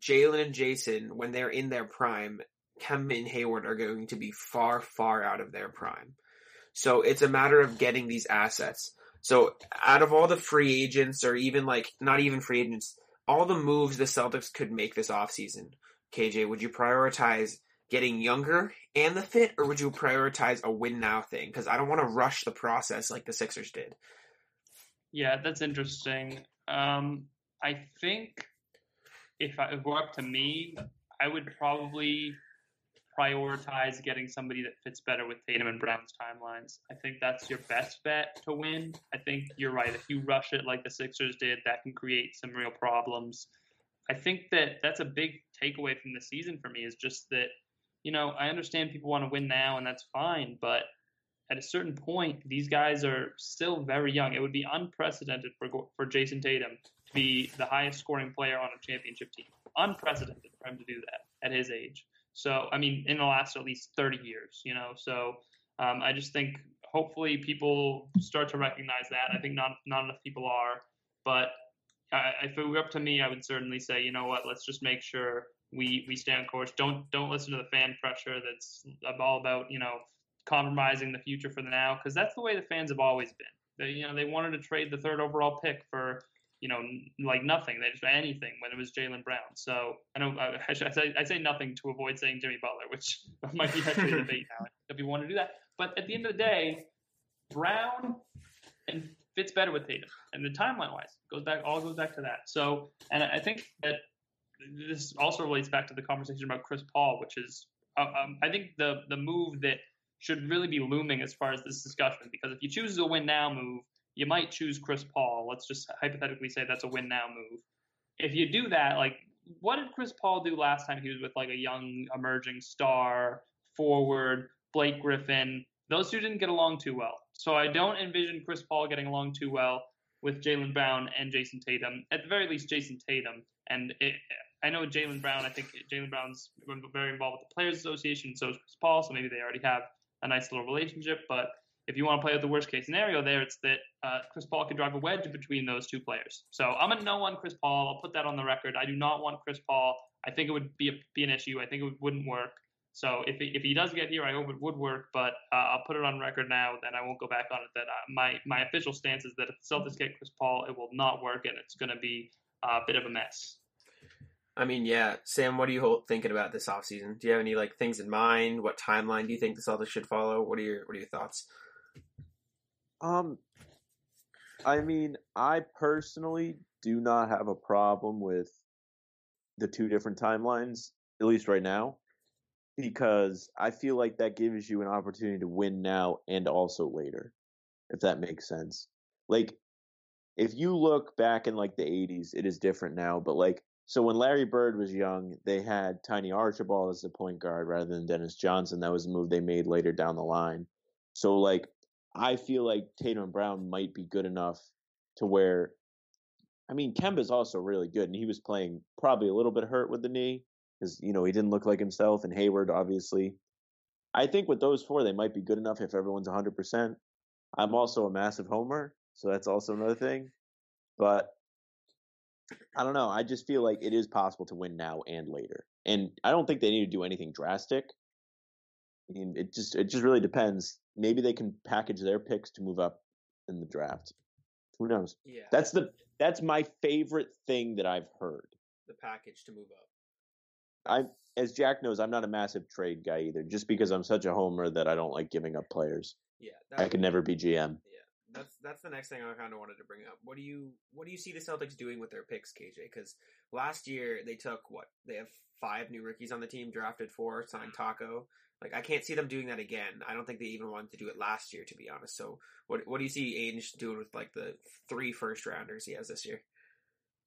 Jaylen and Jayson, when they're in their prime, Kemba and Hayward are going to be far, far out of their prime. So it's a matter of getting these assets. So out of all the free agents, or even like not even free agents, all the moves the Celtics could make this offseason, KJ, would you prioritize getting younger and the fit, or would you prioritize a win now thing? Because I don't want to rush the process like the Sixers did. Yeah, that's interesting. Um, I think if, I, if it were up to me, I would probably prioritize getting somebody that fits better with Tatum and Brown's timelines. I think that's your best bet to win. I think you're right. If you rush it like the Sixers did, that can create some real problems. I think that that's a big takeaway from the season for me is just that, you know, I understand people want to win now and that's fine, but at a certain point, these guys are still very young. It would be unprecedented for for Jayson Tatum to be the highest scoring player on a championship team. Unprecedented for him to do that at his age. So, I mean, in the last at least 30 years, you know. So, um, I just think hopefully people start to recognize that. I think not not enough people are, but uh, if it were up to me, I would certainly say, you know what, let's just make sure we we stay on course. Don't don't listen to the fan pressure that's all about you know compromising the future for the now because that's the way the fans have always been. They you know they wanted to trade the third overall pick for you know, like nothing. They just anything when it was Jaylen Brown. So I know I, I, say, I say nothing to avoid saying Jimmy Butler, which might be actually a debate now if you want to do that. But at the end of the day, Brown and fits better with Tatum, and the timeline wise goes back all goes back to that. So, and I think that this also relates back to the conversation about Chris Paul, which is uh, um, I think the the move that should really be looming as far as this discussion because if you choose a win now move you might choose Chris Paul. Let's just hypothetically say that's a win now move. If you do that, like what did Chris Paul do last time he was with like a young emerging star forward, Blake Griffin? Those two didn't get along too well. So I don't envision Chris Paul getting along too well with Jaylen Brown and Jayson Tatum. At the very least, Jayson Tatum. And it, I know Jaylen Brown. I think Jaylen Brown's very involved with the Players Association. So is Chris Paul. So maybe they already have a nice little relationship. But if you want to play with the worst case scenario there, it's that uh, Chris Paul could drive a wedge between those two players. So I'm a no on Chris Paul. I'll put that on the record. I do not want Chris Paul. I think it would be a, be an issue. I think it wouldn't work. So if he, if he does get here, I hope it would work. But uh, I'll put it on record now. Then I won't go back on it. That uh, my my official stance is that if the Celtics get Chris Paul, it will not work, and it's going to be a bit of a mess. I mean, yeah, Sam. What are you thinking about this offseason? Do you have any like things in mind? What timeline do you think the Celtics should follow? What are your What are your thoughts? Um, I mean, I personally do not have a problem with the two different timelines, at least right now, because I feel like that gives you an opportunity to win now and also later, if that makes sense. Like, if you look back in like the 80s, it is different now, but like, so when Larry Bird was young, they had Tiny Archibald as the point guard rather than Dennis Johnson. That was a move they made later down the line. So like I feel like Tatum Brown might be good enough to where, I mean, Kemba's also really good, and he was playing probably a little bit hurt with the knee because you know he didn't look like himself, and Hayward obviously. I think with those four, they might be good enough if everyone's 100%. I'm also a massive homer, so that's also another thing. But I don't know. I just feel like it is possible to win now and later. And I don't think they need to do anything drastic. I mean, it just it just really depends. Maybe they can package their picks to move up in the draft. Who knows? Yeah, That's the that's my favorite thing that I've heard. the package to move up. I as Jack knows, I'm not a massive trade guy either. Just because I'm such a homer that I don't like giving up players. Yeah, I could never be GM. Yeah, that's that's the next thing I kind of wanted to bring up. What do you what do you see the Celtics doing with their picks, KJ? Because last year they took what they have five new rookies on the team, drafted four, signed mm-hmm. Tacko. Like I can't see them doing that again. I don't think they even wanted to do it last year, to be honest. So what what do you see Ainge doing with like the three first rounders he has this year?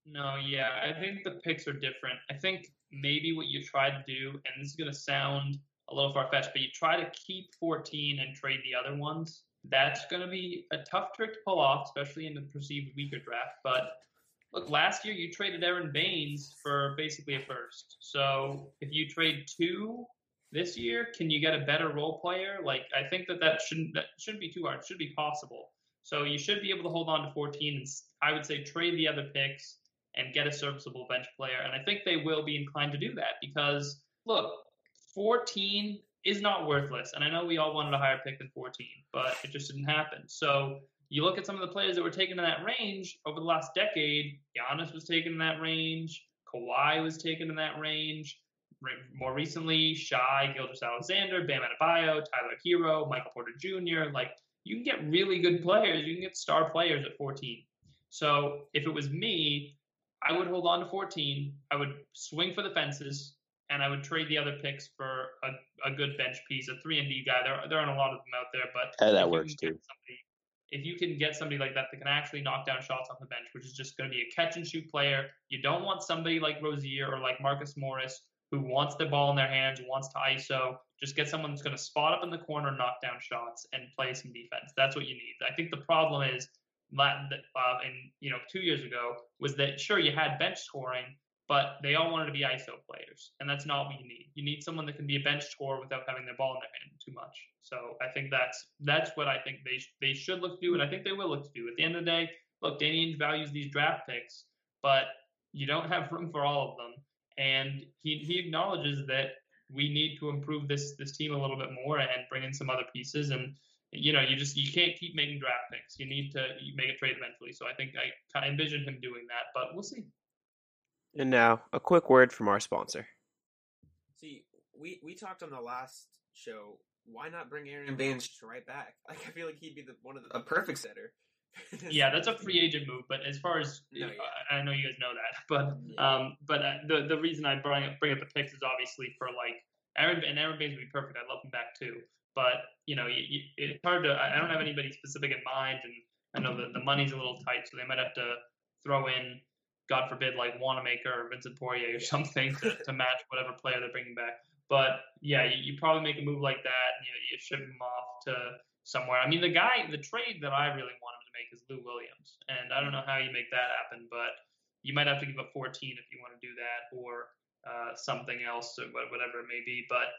No, yeah, I think the picks are different. I think maybe what you try to do, and this is to sound a little far fetched, but you try to keep 14 and trade the other ones. That's to be a tough trick to pull off, especially in the perceived weaker draft. But look, last year you traded Aron Baynes for basically a first. So if you trade two this year, can you get a better role player? Like I think that that shouldn't that shouldn't be too hard. It should be possible. So you should be able to hold on to 14 and I would say trade the other picks and get a serviceable bench player. And I think they will be inclined to do that because look, 14 is not worthless. And I know we all wanted a higher pick than 14, but it just didn't happen. So you look at some of the players that were taken in that range over the last decade. Giannis was taken in that range. Kawhi was taken in that range. More recently, Shai, Gilgeous-Alexander, Bam Adebayo, Tyler Herro, Michael Porter Jr. Like you can get really good players. You can get star players at 14. So if it was me, I would hold on to 14. I would swing for the fences and I would trade the other picks for a, a good bench piece, a three and D guy. There there aren't a lot of them out there, but yeah, that works too. Somebody, if you can get somebody like that that can actually knock down shots off the bench, which is just going to be a catch and shoot player, you don't want somebody like Rozier or like Marcus Morris who wants the ball in their hands, wants to ISO. Just get someone that's going to spot up in the corner, knock down shots, and play some defense. That's what you need. I think the problem is uh, in you know two years ago was that sure you had bench scoring, but they all wanted to be ISO players, and that's not what you need. You need someone that can be a bench scorer without having their ball in their hand too much. So I think that's that's what I think they sh- they should look to do, and I think they will look to do. At the end of the day, look, Danny values these draft picks, but you don't have room for all of them, and he he acknowledges that we need to improve this this team a little bit more and bring in some other pieces and you know you just you can't keep making draft picks you need to make a trade eventually so i think i envision him doing that but we'll see and now, a quick word from our sponsor. See, we we talked on the last show. Why not bring Aron Baynes right back? Like I feel like he'd be the one of the, a perfect setter. yeah, that's a free agent move. But as far as no, yeah. I know you guys know that, but um, but uh, the the reason I bring up, bring up the picks is obviously for like Aron and Aron Baynes would be perfect. I love him back too. But you know, you, you, it's hard to. I don't have anybody specific in mind, and I know that the money's a little tight, so they might have to throw in God forbid, like Wanamaker or Vincent Poirier or something to, to match whatever player they're bringing back. But yeah, you, you probably make a move like that, and you, you ship him off to somewhere. I mean, the guy, the trade that I really want him to make is Lou Williams, and I don't know how you make that happen, but you might have to give up 14 if you want to do that, or uh, something else, or whatever it may be. But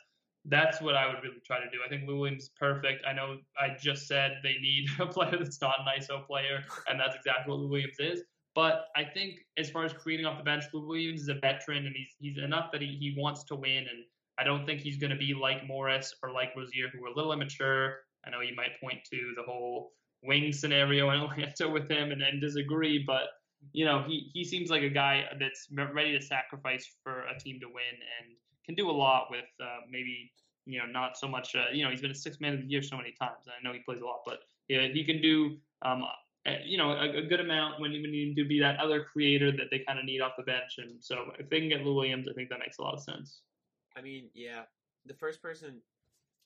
that's what I would really try to do. I think Lou Williams is perfect. I know I just said they need a player that's not an ISO player, and that's exactly what Lou Williams is. But I think as far as creating off the bench, Lou Williams is a veteran and he's he's enough that he, he wants to win. And I don't think he's going to be like Morris or like Rozier, who are a little immature. I know you might point to the whole wing scenario in Atlanta with him and, and disagree, but you know he he seems like a guy that's ready to sacrifice for a team to win and can do a lot with uh, maybe you know not so much. Uh, you know he's been a six man of the year so many times. I know he plays a lot, but yeah, he can do um, you know, a, a, good amount when you need to be that other creator that they kind of need off the bench. And so if they can get Lou Williams, I think that makes a lot of sense. I mean, yeah, the first person,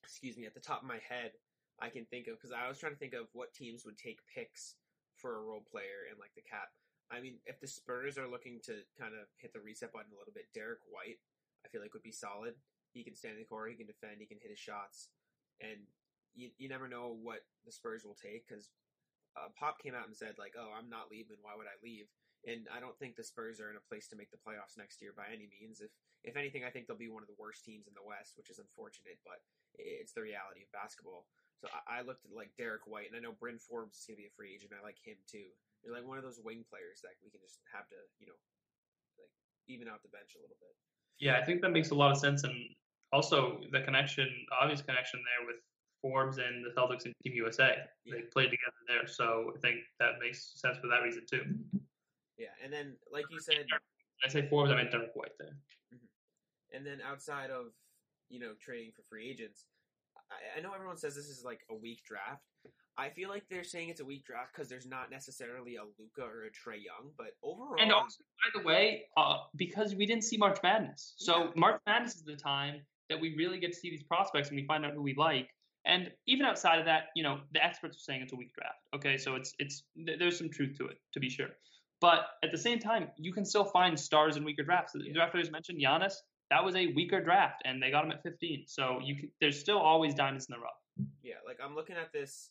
excuse me, at the top of my head, I can think of because I was trying to think of what teams would take picks for a role player and like the cap. I mean, if the Spurs are looking to kind of hit the reset button a little bit, Derrick White, I feel like would be solid. He can stand in the corner, he can defend, he can hit his shots, and you, you never know what the Spurs will take because uh, Pop came out and said like, "Oh, I'm not leaving. Why would I leave?" And I don't think the Spurs are in a place to make the playoffs next year by any means. If if anything, I think they'll be one of the worst teams in the West, which is unfortunate, but it's the reality of basketball. So I, I looked at like Derrick White, and I know Bryn Forbes is going to be a free agent. I like him too. They're like one of those wing players that we can just have to, you know, like even out the bench a little bit. Yeah, I think that makes a lot of sense, and also the connection, obvious connection there with Forbes and the Celtics and Team USA. Yeah. They played together there, so I think that makes sense for that reason too. Yeah, and then like you said, I say Forbes, I meant Derrick White there. Mm-hmm. And then outside of you know trading for free agents, I, know everyone says this is like a weak draft. I feel like they're saying it's a weak draft because there's not necessarily a Luka or a Trae Young, but overall. And also, by the way, uh, because we didn't see March Madness, so yeah. March Madness is the time that we really get to see these prospects and we find out who we like. And even outside of that, you know, the experts are saying it's a weak draft. Okay, so it's it's there's some truth to it, to be sure. But at the same time, you can still find stars in weaker drafts. The drafters mentioned Giannis. That was a weaker draft, and they got him at 15. So you can, there's still always diamonds in the rough. Yeah, like I'm looking at this.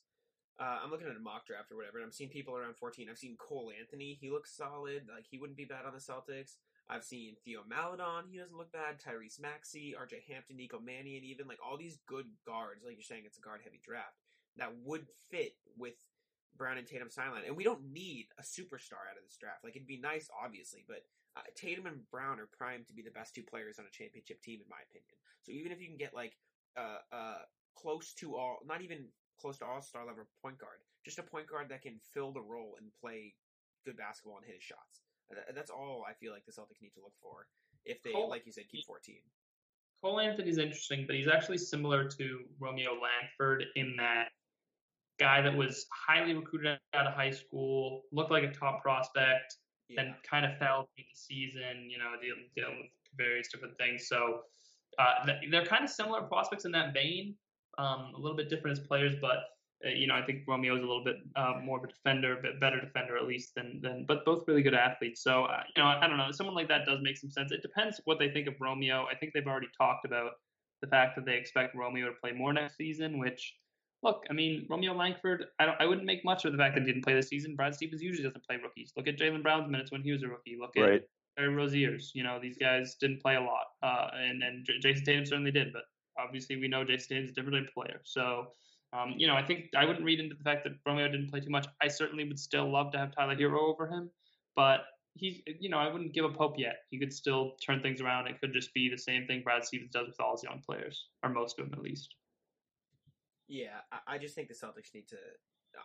Uh, I'm looking at a mock draft or whatever, and I'm seeing people around 14. I've seen Cole Anthony. He looks solid. Like he wouldn't be bad on the Celtics. I've seen Theo Maledon. He doesn't look bad. Tyrese Maxey, RJ Hampton, Nico Mannion, even like all these good guards. Like you're saying, it's a guard heavy draft that would fit with Brown and Tatum sideline. And we don't need a superstar out of this draft. Like it'd be nice, obviously, but uh, Tatum and Brown are primed to be the best two players on a championship team, in my opinion. So even if you can get like uh, uh, close to all, not even close to all star level point guard, just a point guard that can fill the role and play good basketball and hit his shots. That's all I feel like the Celtics need to look for if they, Cole, like you said, keep 14. Cole Anthony's interesting, but he's actually similar to Romeo Langford in that guy that was highly recruited out of high school, looked like a top prospect, yeah. and kind of fell through the season, you know, dealing, dealing with various different things. So uh, they're kind of similar prospects in that vein, um, a little bit different as players, but uh, you know, I think Romeo's a little bit uh, more of a defender, a bit better defender at least than than, but both really good athletes. So uh, you know, I, I don't know, someone like that does make some sense. It depends what they think of Romeo. I think they've already talked about the fact that they expect Romeo to play more next season, which look, I mean, Romeo Langford, I don't, I wouldn't make much of the fact that he didn't play this season. Brad Stevens usually doesn't play rookies. Look at Jaylen Brown's minutes when he was a rookie. Look at right. Terry Rozier's. You know, these guys didn't play a lot, uh, and and Jayson Tatum certainly did, but obviously we know Jayson Tatum's a different player. So, um, you know, I think I wouldn't read into the fact that Romeo didn't play too much. I certainly would still love to have Tyler Herro over him, but he's, you know, I wouldn't give up hope yet. He could still turn things around. It could just be the same thing Brad Stevens does with all his young players, or most of them at least. Yeah, I just think the Celtics need to.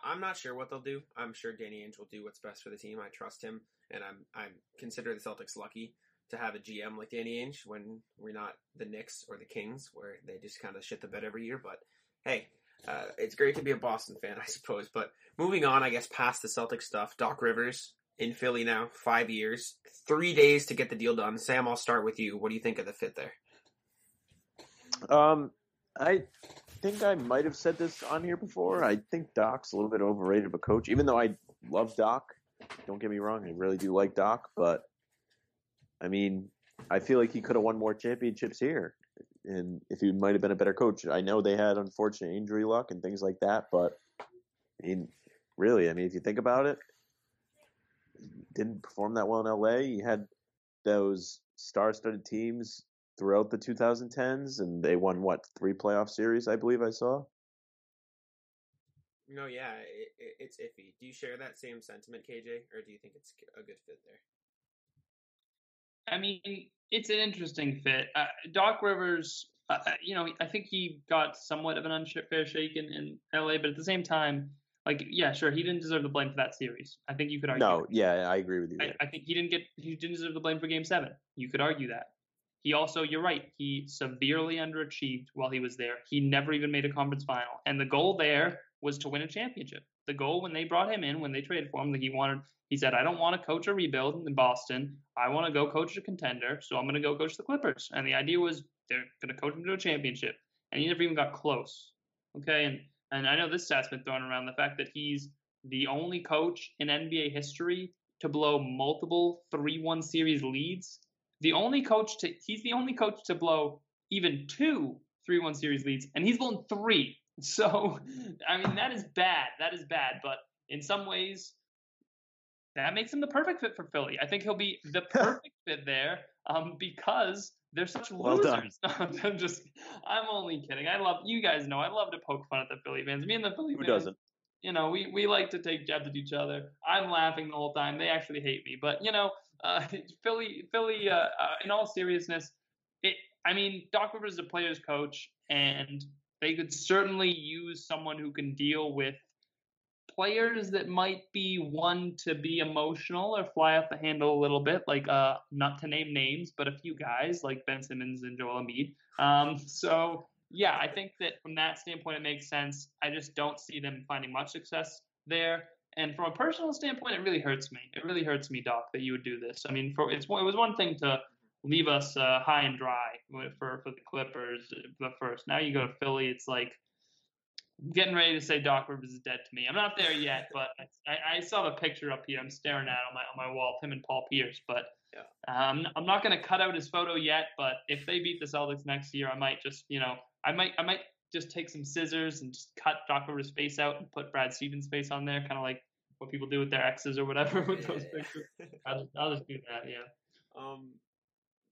I'm not sure what they'll do. I'm sure Danny Ainge will do what's best for the team. I trust him, and I'm I'm consider the Celtics lucky to have a GM like Danny Ainge when we're not the Knicks or the Kings, where they just kind of shit the bed every year. But hey, uh, it's great to be a Boston fan, I suppose. But moving on, I guess past the Celtic stuff, Doc Rivers in Philly now, five years, three days to get the deal done. Sam, I'll start with you. What do you think of the fit there? Um, I think I might have said this on here before. I think Doc's a little bit overrated of a coach, even though I love Doc. Don't get me wrong, I really do like Doc, but I mean, I feel like he could have won more championships here, and if he might have been a better coach. I know they had unfortunate injury luck and things like that, but I mean, really, I mean, if you think about it, didn't perform that well in LA. He had those star-studded teams throughout the 2010s, and they won what three playoff series, I believe I saw. No, yeah, it, it, it's iffy. Do you share that same sentiment, KJ, or do you think it's a good fit there? I mean, it's an interesting fit. Uh, Doc Rivers, uh, uh you know, I think he got somewhat of an unfair shake in, in LA, but at the same time, like, yeah, sure, he didn't deserve the blame for that series. I think you could argue. No, that. yeah, I agree with you. I, I, think he didn't get he didn't deserve the blame for Game Seven. You could argue that. He also, you're right, he severely underachieved while he was there. He never even made a conference final. And the goal there was to win a championship. The goal when they brought him in, when they traded for him, that he wanted, he said, I don't want to coach a rebuild in Boston. I want to go coach a contender. So I'm going to go coach the Clippers. And the idea was they're going to coach him to a championship. And he never even got close. Okay. And, and I know this stat's been thrown around the fact that he's the only coach in NBA history to blow multiple 3 1 series leads the only coach to he's the only coach to blow even two 3-1 series leads, and he's blown three. So, I mean, that is bad. That is bad. But in some ways, that makes him the perfect fit for Philly. I think he'll be the perfect fit there um, because they're such well losers. I'm just, I'm only kidding. I love you guys know I love to poke fun at the Philly fans. Me and the Philly Who fans. doesn't? You know, we we like to take jabs at each other. I'm laughing the whole time. They actually hate me, but you know, uh, Philly, Philly. Uh, uh, in all seriousness, it. I mean, Doc Rivers is a player's coach, and they could certainly use someone who can deal with players that might be one to be emotional or fly off the handle a little bit, like uh, not to name names, but a few guys like Ben Simmons and Joel Embiid. Um, so yeah, I think that from that standpoint, it makes sense. I just don't see them finding much success there. And from a personal standpoint, it really hurts me. It really hurts me, Doc, that you would do this. I mean, for it's it was one thing to leave us uh, high and dry for for the Clippers. The first, now you go to Philly, it's like I'm getting ready to say Doc Rivers is dead to me. I'm not there yet, but I, I saw the picture up here. I'm staring at on my on my wall, him and Paul Pierce. But Yeah. um, I'm not going to cut out his photo yet. But if they beat the Celtics next year, I might just you know I might I might just take some scissors and just cut Doc Rivers' face out and put Brad Stevens' face on there, kind of like what people do with their exes or whatever with those Yeah. pictures. I'll just, I'll just do that. Yeah. Um,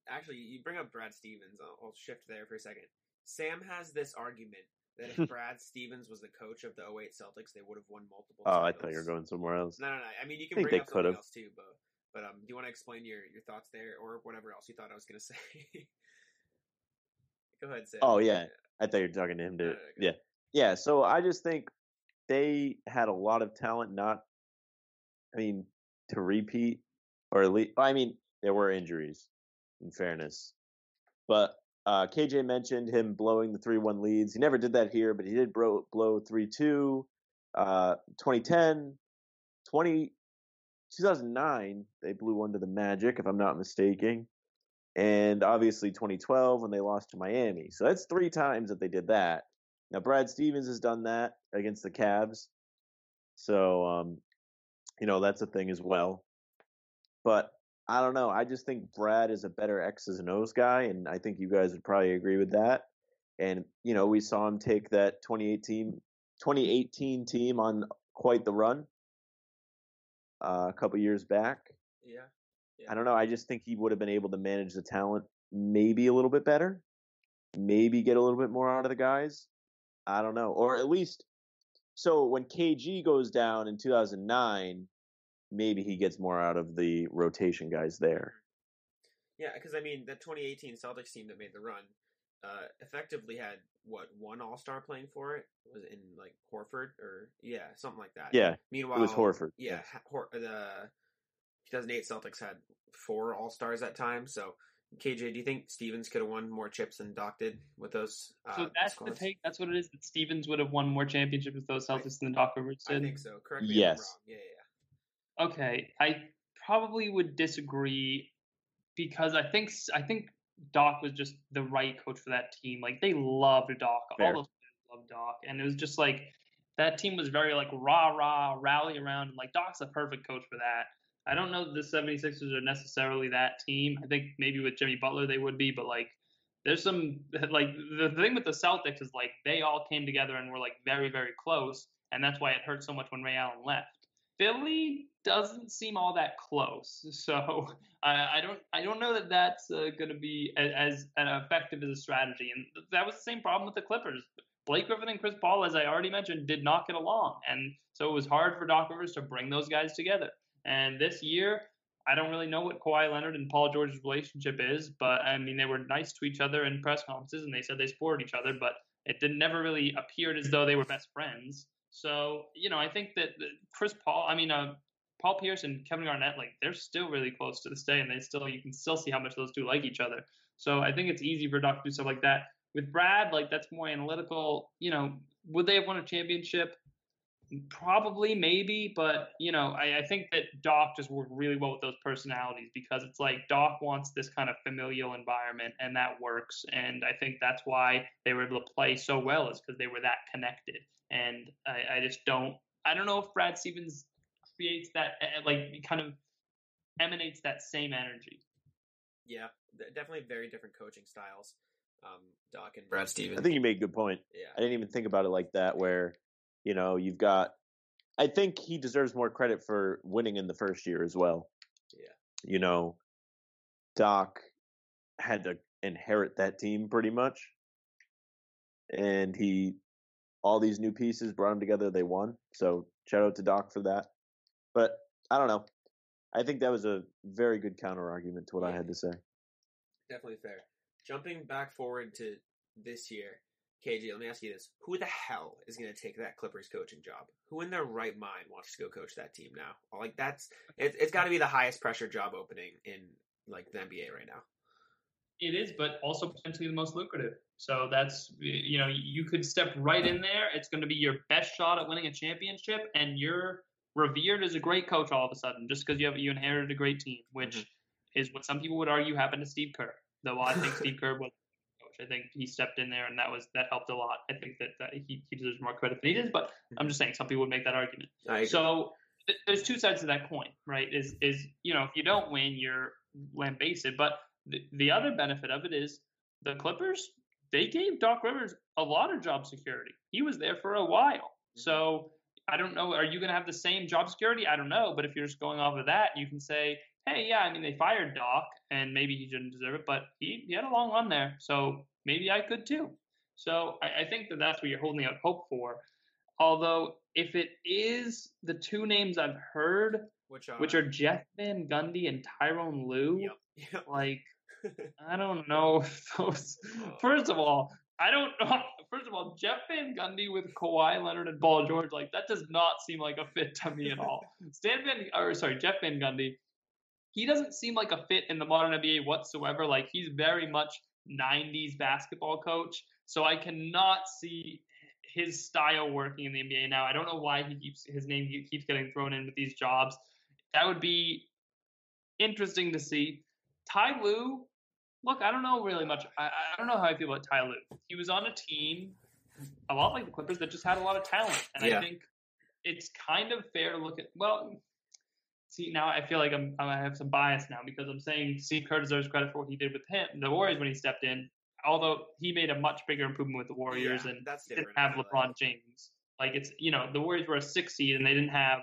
actually, you bring up Brad Stevens. I'll, I'll shift there for a second. Sam has this argument that if Brad Stevens was the coach of the 08 Celtics, they would have won multiple. Oh, I thought you were going somewhere else. No, no, no. I mean, you can think bring they up something could've. else too, but but um, do you want to explain your your thoughts there, or whatever else you thought I was gonna say? Go ahead, Sam. Oh yeah, I thought you were talking to him No, too. no, no, go Yeah, yeah. So I just think they had a lot of talent. Not, I mean, to repeat or at least, I mean, there were injuries. In fairness, but uh, KJ mentioned him blowing the three-one leads. He never did that here, but he did bro- blow three-two. Uh, 2010, 20, 2009, they blew one to the Magic, if I'm not mistaken and obviously 2012 when they lost to Miami. So that's three times that they did that. Now Brad Stevens has done that against the Cavs, so um, you know that's a thing as well. But I don't know. I just think Brad is a better X's and O's guy, and I think you guys would probably agree with that. And you know, we saw him take that 2018 2018 team on quite the run uh, a couple years back. yeah. I don't know. I just think he would have been able to manage the talent maybe a little bit better, maybe get a little bit more out of the guys. I don't know, or at least so when KG goes down in 2009, maybe he gets more out of the rotation guys there. Yeah, because I mean, the 2018 Celtics team that made the run uh, effectively had what one All Star playing for it was in like Horford or yeah, something like that. Yeah, Meanwhile, it was Horford, Yeah, yes. Hor- the 2008 Celtics had four All Stars that time. So, KJ, do you think Stevens could have won more chips than Doc did with those? Uh, So that's squads? the take. That's what it is. That Stevens would have won more championships with those Celtics than Doc Rivers did. I think so. Correct me Yes. if I'm wrong. Yeah, yeah, Okay, I probably would disagree because I think I think Doc was just the right coach for that team. Like they loved Doc. Fair. All those players loved Doc, and it was just like that team was very like rah rah rally around. And like Doc's a perfect coach for that. I don't know that the 76ers are necessarily that team. I think maybe with Jimmy Butler they would be, but like there's some like the thing with the Celtics is like they all came together and were like very very close, and that's why it hurt so much when Ray Allen left. Philly doesn't seem all that close, so I, I don't I don't know that that's uh, going to be as, as effective as a strategy. And that was the same problem with the Clippers. Blake Griffin and Chris Paul, as I already mentioned, did not get along, and so it was hard for Doc Rivers to bring those guys together. And this year, I don't really know what Kawhi Leonard and Paul George's relationship is, but I mean they were nice to each other in press conferences, and they said they supported each other, but it did never really appeared as though they were best friends. So you know, I think that Chris Paul, I mean, uh, Paul Pierce and Kevin Garnett, like they're still really close to this day, and they still you can still see how much those two like each other. So I think it's easy for Doc to do stuff like that. With Brad, like that's more analytical. You know, would they have won a championship? Probably, maybe, but you know, I, I think that Doc just worked really well with those personalities because it's like Doc wants this kind of familial environment, and that works. And I think that's why they were able to play so well is because they were that connected. And I, I just don't, I don't know if Brad Stevens creates that, eh, like, kind of emanates that same energy. yeah. Definitely very different coaching styles. Um, Doc and Brad Stevens. I think you made a good point. yeah. I didn't even think about it like that. Where you know you've got. I think he deserves more credit for winning in the first year as well. Yeah. You know, Doc had to inherit that team pretty much, and he all these new pieces brought them together. They won. So shout out to Doc for that. But I don't know. I think that was a very good counter argument to what I had to say. Definitely fair. Jumping back forward to this year, KJ, let me ask you this: Who the hell is going to take that Clippers coaching job? Who in their right mind wants to go coach that team now? Like that's it, it's got to be the highest pressure job opening in like the NBA right now. It is, but also potentially the most lucrative. So that's you know you could step right in there. It's going to be your best shot at winning a championship, and you're revered as a great coach all of a sudden just because you have you inherited a great team, which Mhm. is what some people would argue happened to Steve Kerr. Though I think Steve Kerr was. I think he stepped in there and that was that helped a lot. I think that, that he, he deserves more credit than he does, but mm-hmm. I'm just saying some people would make that argument. So th- there's two sides to that coin, right? Is is you know if you don't win, you're lambasted. But the, the other benefit of it is the Clippers. They gave Doc Rivers a lot of job security. He was there for a while, mm-hmm. so I don't know. Are you going to have the same job security? I don't know. But if you're just going off of that, you can say, hey, yeah, I mean they fired Doc, and maybe he didn't deserve it, but he, he had a long run there, so maybe I could too. So I, I think that that's what you're holding out hope for. Although if it is the two names I've heard, which are which are Jeff Van Gundy and Tyronn Lue, yep, yep. like I don't know if those. Oh. First of all, I don't know. First of all, Jeff Van Gundy with Kawhi Leonard and Paul George, like that does not seem like a fit to me at all. Stan Van, or sorry, Jeff Van Gundy, he doesn't seem like a fit in the modern NBA whatsoever. Like he's very much '90s basketball coach, so I cannot see his style working in the NBA now. I don't know why he keeps his name keeps getting thrown in with these jobs. That would be interesting to see. Ty Lue, look, I don't know really much. I, I don't know how I feel about Ty Lue. He was on a team a lot like the Clippers that just had a lot of talent, and Yeah. I think it's kind of fair to look at. Well, see now I feel like I'm I have some bias now because I'm saying Steve Kerr deserves credit for what he did with him, the Warriors when he stepped in. Although he made a much bigger improvement with the Warriors Yeah, and that's didn't have I like LeBron James. Like it's you know the Warriors were a six seed and they didn't have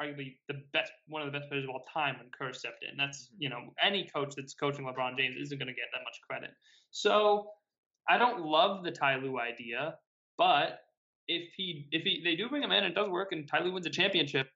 arguably the best one of the best players of all time when Kerr stepped in. That's Mm-hmm. you know any coach that's coaching LeBron James isn't going to get that much credit. So I don't love the Ty Lue idea, but if he if he they do bring him in and it does work and Ty Lue wins a championship,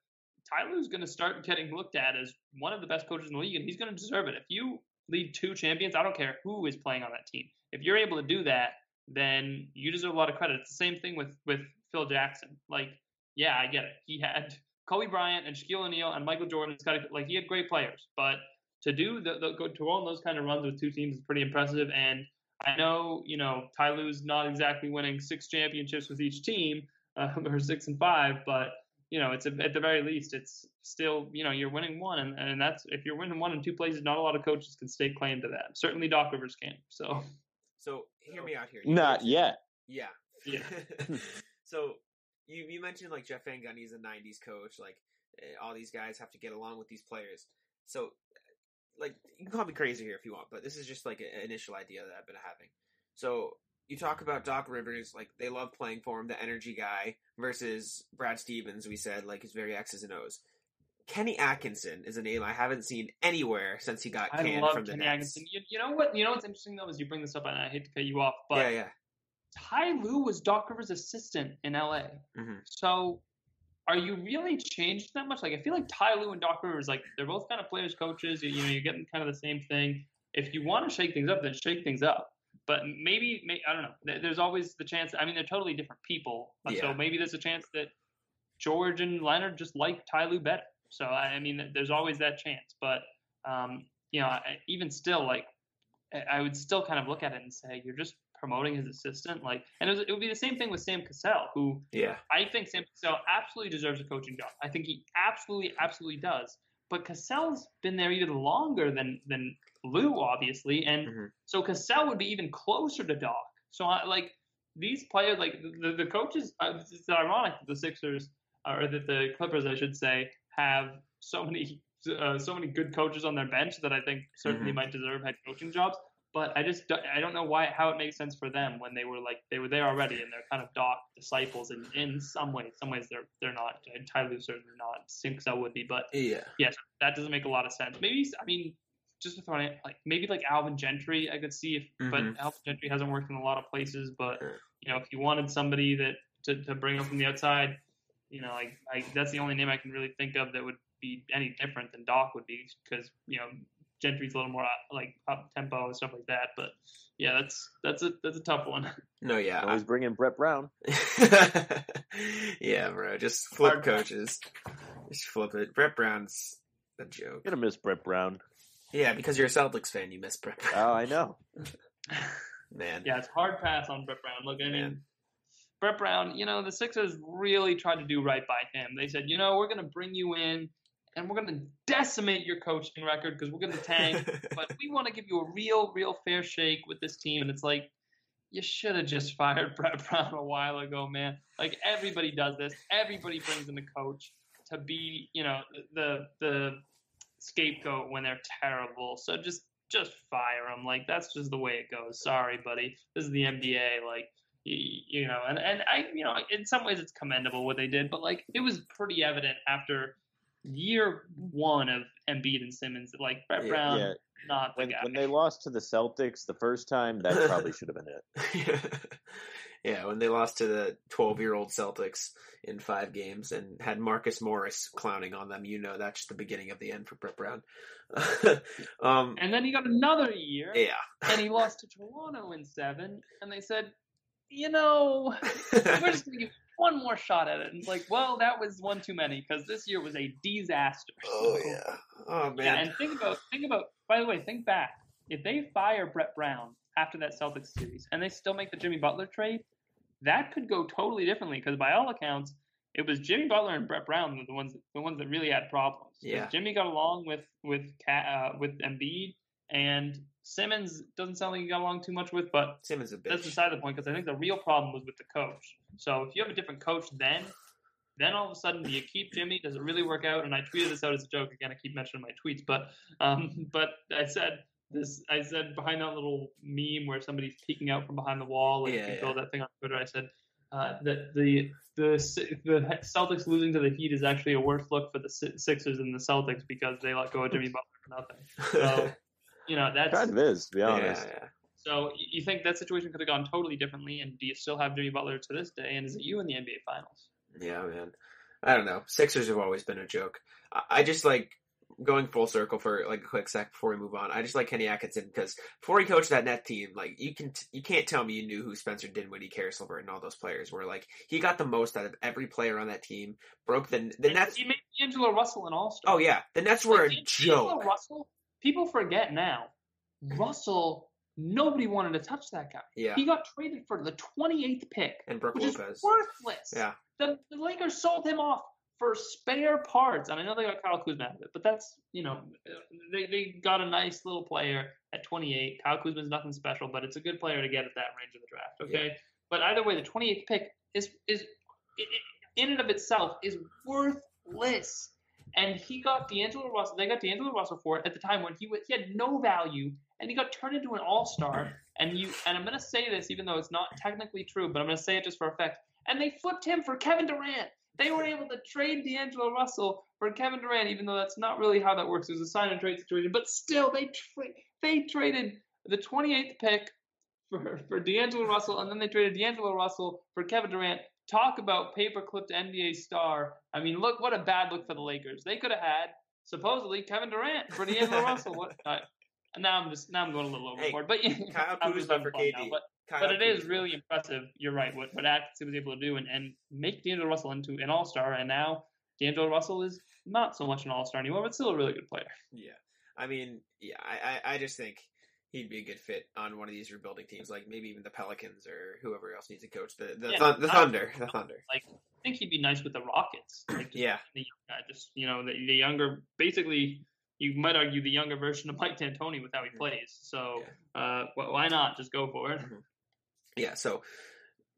Ty Lue's going to start getting looked at as one of the best coaches in the league and he's going to deserve it. If you lead two champions, I don't care who is playing on that team. If you're able to do that, then you deserve a lot of credit. It's the same thing with with Phil Jackson. Like, yeah, I get it. He had Kobe Bryant and Shaquille O'Neal and Michael Jordan. and Scottie, like he had great players, but to do the, the to own those kind of runs with two teams is pretty impressive. And I know you know Ty not exactly winning six championships with each team, uh, or six and five, but you know it's a, at the very least it's still you know you're winning one, and, and that's if you're winning one in two places, not a lot of coaches can stake claim to that. Certainly Doc Rivers can. So So hear me out here. You Not mentioned- yet. Yeah. Yeah. so you you mentioned like Jeff Van Gundy is a '90s coach. Like eh, all these guys have to get along with these players. So like you can call me crazy here if you want, but this is just like an initial idea that I've been having. So you talk about Doc Rivers, like they love playing for him, the energy guy, versus Brad Stevens. We said like he's very X's and O's. Kenny Atkinson is a name I haven't seen anywhere since he got I canned love from the Kenny Nets. Atkinson. You, you know what? You know what's interesting though is you bring this up, and I hate to cut you off, but yeah, yeah. Ty Lue was Doc Rivers' assistant in LA. Mhm. So are you really changed that much? Like I feel like Ty Lue and Doc Rivers, like they're both kind of players, coaches. You, you know, you're getting kind of the same thing. If you want to shake things up, then shake things up. But maybe, may, I don't know. There's always the chance. I mean, they're totally different people. Yeah. So maybe there's a chance that George and Leonard just like Ty Lue better. So I I mean, there's always that chance. But um, you know, I- even still, like I- I would still kind of look at it and say, you're just promoting his assistant. Like, and it, was, it would be the same thing with Sam Cassell, who Yeah. I think Sam Cassell absolutely deserves a coaching job. I think he absolutely, absolutely does. But Cassell's been there even longer than than Lue, obviously, and Mhm. so Cassell would be even closer to Doc. So I like these players, like the the coaches. Uh, it's ironic that the Sixers or that the Clippers, I should say, have so many uh, so many good coaches on their bench that I think certainly Mhm. might deserve head coaching jobs. But I just don't, I don't know why how it makes sense for them when they were like they were there already and they're kind of Doc disciples and in some ways some ways they're they're not entirely certainly not Cassell would be but Yeah. yes that doesn't make a lot of sense maybe I mean just to throw it like maybe like Alvin Gentry I could see if Mhm. but Alvin Gentry hasn't worked in a lot of places but you know if you wanted somebody that to, to bring up from the outside you know like I, that's the only name I can really think of that would be any different than Doc would be because you know Gentry's a little more uh, like up tempo and stuff like that but yeah that's that's a that's a tough one No, yeah. Always bring in Brett Brown. yeah, bro. Just flip Hard- coaches. Just flip it. Brett Brown's a joke. Gonna miss Brett Brown. Yeah, because you're a Celtics fan, you miss Brett Brown. Oh, I know. Man. Yeah, it's hard pass on Brett Brown. Look, I mean, Man. Brett Brown, you know, the Sixers really tried to do right by him. They said, you know, we're going to bring you in and we're gonna decimate your coaching record because we're gonna tank. but we want to give you a real, real fair shake with this team. And it's like, you should have just fired Brett Brown a while ago, man. Like everybody does this. Everybody brings in a coach to be, you know, the the scapegoat when they're terrible. So just just fire them. Like that's just the way it goes. Sorry, buddy. This is the NBA. Like you, you know, and and I, you know, in some ways it's commendable what they did, but like it was pretty evident after year one of Embiid and Simmons, like Brett Yeah, Brown, yeah. not the When, guy. when they lost to the Celtics the first time, that probably should have been it. yeah, when they lost to the 12 year old Celtics in five games and had Marcus Morris clowning on them, you know that's the beginning of the end for Brett Brown. um, and then he got another year, yeah. and he lost to Toronto in seven, and they said, you know, we're just gonna give you one more shot at it. And it's like, well, that was one too many because this year was a disaster. oh, So- yeah. Oh, man. Yeah, and think about think about. By the way, think back. If they fire Brett Brown after that Celtics series, and they still make the Jimmy Butler trade, that could go totally differently. Because by all accounts, it was Jimmy Butler and Brett Brown were the ones the ones that really had problems. Yeah. Jimmy got along with with Ca- uh, with Embiid, and Simmons doesn't sound like he got along too much with, but Simmons a bitch. that's beside the point because I think the real problem was with the coach. So if you have a different coach then, then all of a sudden do you keep Jimmy? Does it really work out? And I tweeted this out as a joke. Again, I keep mentioning my tweets, but um, but I said this. I said behind that little meme where somebody's peeking out from behind the wall and Yeah, you can yeah. that thing on Twitter. I said. Uh, that the the the Celtics losing to the Heat is actually a worse look for the Sixers than the Celtics because they let go of Jimmy Butler for nothing. So you know that's Kind of is, to be honest. yeah. so you think that situation could have gone totally differently, and do you still have Jimmy Butler to this day? And is it you in the NBA Finals? Yeah, man. I don't know. Sixers have always been a joke. I, I just like going full circle for like a quick sec before we move on. I just like Kenny Atkinson because before he coached that net team, like you can you can't tell me you knew who Spencer Dinwiddie, Caris LeVert, and all those players were. Like he got the most out of every player on that team. Broke the the And Nets. He made D'Angelo Russell an All Star. Oh yeah, the Nets were a D'Angelo joke. Russell. People forget now. Mm-hmm. Russell. Nobody wanted to touch that guy. Yeah, He got traded for the 28th pick, and Brook which is Lopez. worthless. Yeah, the, the Lakers sold him off for spare parts. And I know they got Kyle Kuzma out of it, but that's, you know, they, they got a nice little player at 28. Kyle Kuzma's nothing special, but it's a good player to get at that range of the draft, okay? But either way, the 28th pick is, is i- i- in and of itself, is worthless. And he got D'Angelo Russell. They got D'Angelo Russell for it at the time when he he had no value, and he got turned into an All Star. And you and I'm gonna say this, even though it's not technically true, but I'm gonna say it just for effect. And they flipped him for Kevin Durant. They were able to trade D'Angelo Russell for Kevin Durant, even though that's not really how that works. It was a sign and trade situation, but still, they tra- they traded the 28th pick for for D'Angelo Russell, and then they traded D'Angelo Russell for Kevin Durant. Talk about paperclipped NBA star. I mean, look what a bad look for the Lakers. They could have had supposedly Kevin Durant for D'Angelo Russell. What? Uh, now I'm just now I'm going a little Hey, overboard, but yeah, Kyle I'm just Kuzma for fun now. KD. But Kyle but it is Kuzma. really impressive. You're right. What what Atkinson was able to do and, and make D'Angelo Russell into an All Star, and now D'Angelo Russell is not so much an All Star anymore, but still a really good player. Yeah, I mean, yeah, I, I, I just think he'd be a good fit on one of these rebuilding teams, like maybe even the Pelicans or whoever else needs a coach. The the, Yeah, thun- the I- Thunder, the Thunder. Like I think he'd be nice with the Rockets. Like Yeah. the young guy, just you know the, the younger, basically. You might argue the younger version of Mike D'Antoni with how he plays. So uh, wh- why not just go for it? Yeah. So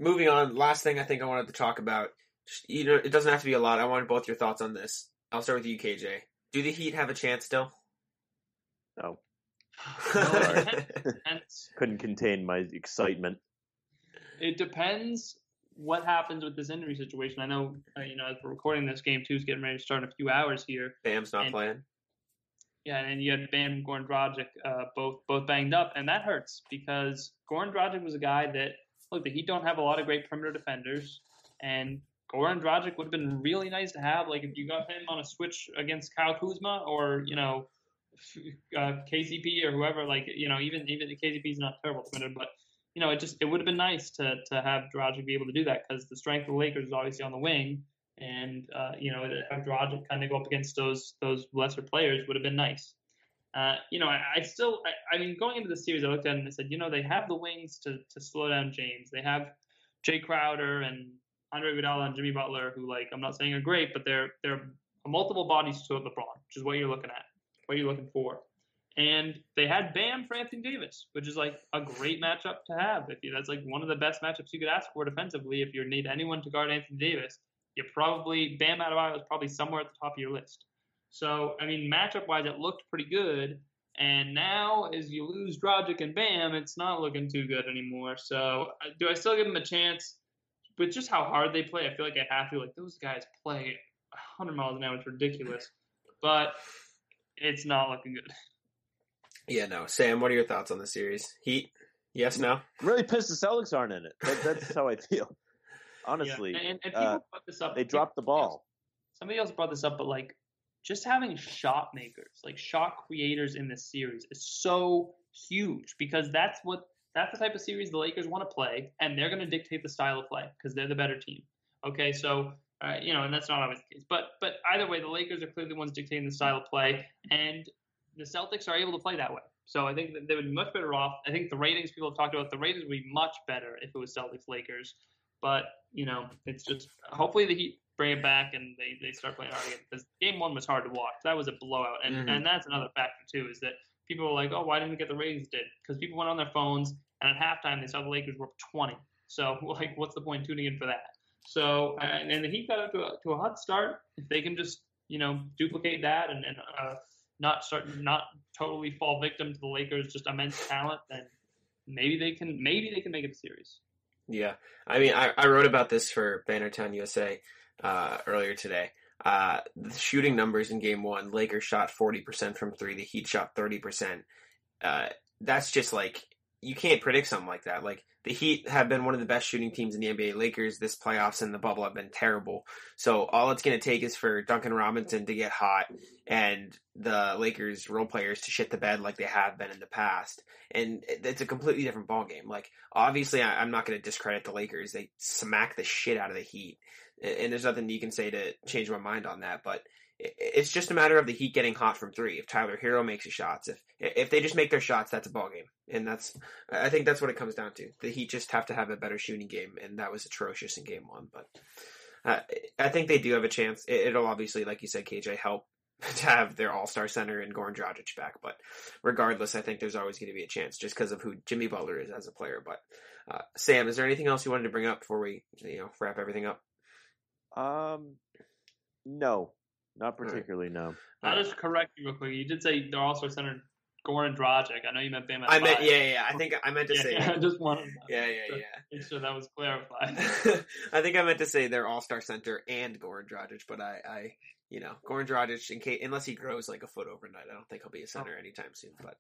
moving on, last thing I think I wanted to talk about. Just, you know, it doesn't have to be a lot. I wanted both your thoughts on this. I'll start with you, KJ. Do the Heat have a chance still? No, Well, couldn't contain my excitement. It depends what happens with this injury situation. I know, uh, you know, as we're recording this, game two is getting ready to start in a few hours here. Bam's not And- playing. Yeah, and you had Bam and Goran Dragic uh, both both banged up, and that hurts because Goran Dragic was a guy that look the Heat don't have a lot of great perimeter defenders, and Goran Dragic would have been really nice to have. Like if you got him on a switch against Kyle Kuzma or you know uh, KCP or whoever, like you know even even KCP is not terrible defender, but you know it just it would have been nice to to have Dragic be able to do that because the strength of the Lakers is obviously on the wing, and uh, you know have Dragic kind of go up against those those lesser players would have been nice. Uh, you know, I, I still, I, I mean, going into the series, I looked at it and I said, you know, they have the wings to to slow down James. They have Jae Crowder and Andre Iguodala and Jimmy Butler, who like I'm not saying are great, but they're they're multiple bodies to LeBron, which is what you're looking at, what are you're looking for. And they had Bam for Anthony Davis, which is like a great matchup to have. If you, that's like one of the best matchups you could ask for defensively. If you need anyone to guard Anthony Davis, you probably Bam Adebayo is probably somewhere at the top of your list. So I mean, matchup wise, it looked pretty good. And now, as you lose Dragic and Bam, it's not looking too good anymore. So do I still give them a chance? But just how hard they play, I feel like I have to. Like those guys play 100 miles an hour. It's ridiculous. But it's not looking good. Yeah, no. Sam, what are your thoughts on the series? Heat? Yes, no. I'm really pissed the Celtics aren't in it. That, that's how I feel. Honestly, yeah. and, and people uh, brought this up. they dropped the ball. Somebody else brought this up, but like just having shot makers, like shot creators in this series is so huge because that's what that's the type of series the Lakers want to play, and they're going to dictate the style of play because they're the better team. Okay, so uh, you know, and that's not always the case. But but either way, the Lakers are clearly the ones dictating the style of play, and the Celtics are able to play that way. So I think that they would be much better off. I think the ratings people have talked about the ratings would be much better if it was Celtics Lakers. But you know, it's just hopefully the Heat bring it back and they, they start playing hard again because game one was hard to watch. That was a blowout, and Mhm. and that's another factor too is that people were like, oh, why didn't we get the ratings? Did because people went on their phones and at halftime they saw the Lakers were up 20. So like, what's the point tuning in for that? So and, and the Heat got up to a, to a hot start. If they can just you know duplicate that and and uh, not start not totally fall victim to the Lakers just immense talent, then maybe they can maybe they can make it a series. Yeah, I mean, I, I wrote about this for Bannertown USA uh, earlier today. Uh, the shooting numbers in Game One: Lakers shot forty percent from three. The Heat shot thirty percent. Uh, that's just like you can't predict something like that. Like the Heat have been one of the best shooting teams in the NBA. Lakers this playoffs and the bubble have been terrible. So all it's going to take is for Duncan Robinson to get hot and the Lakers role players to shit the bed like they have been in the past. And it's a completely different ball game. Like obviously, I, I'm not going to discredit the Lakers. They smack the shit out of the Heat, and, there's nothing you can say to change my mind on that. But it's just a matter of the Heat getting hot from three. If Tyler Herro makes his shots, if if they just make their shots, that's a ball game, and that's I think that's what it comes down to. The Heat just have to have a better shooting game, and that was atrocious in Game One. But uh, I think they do have a chance. It, it'll obviously, like you said, KJ, help to have their All Star center and Goran Dragic back. But regardless, I think there's always going to be a chance just because of who Jimmy Butler is as a player. But uh, Sam, is there anything else you wanted to bring up before we you know wrap everything up? Um, no, not right. particularly. No. I'll just correct you real quick. You did say they're also centered Goran Dragic. I know you meant Bam. I meant yeah, yeah. yeah. I think I meant to Yeah, say yeah, I just wanted to yeah, yeah, make sure that was clarified. I think I meant to say they're All Star center and Goran Dragic, but I, I, you know, Goran Dragic, in case unless he grows like a foot overnight, I don't think he'll be a center oh. anytime soon. But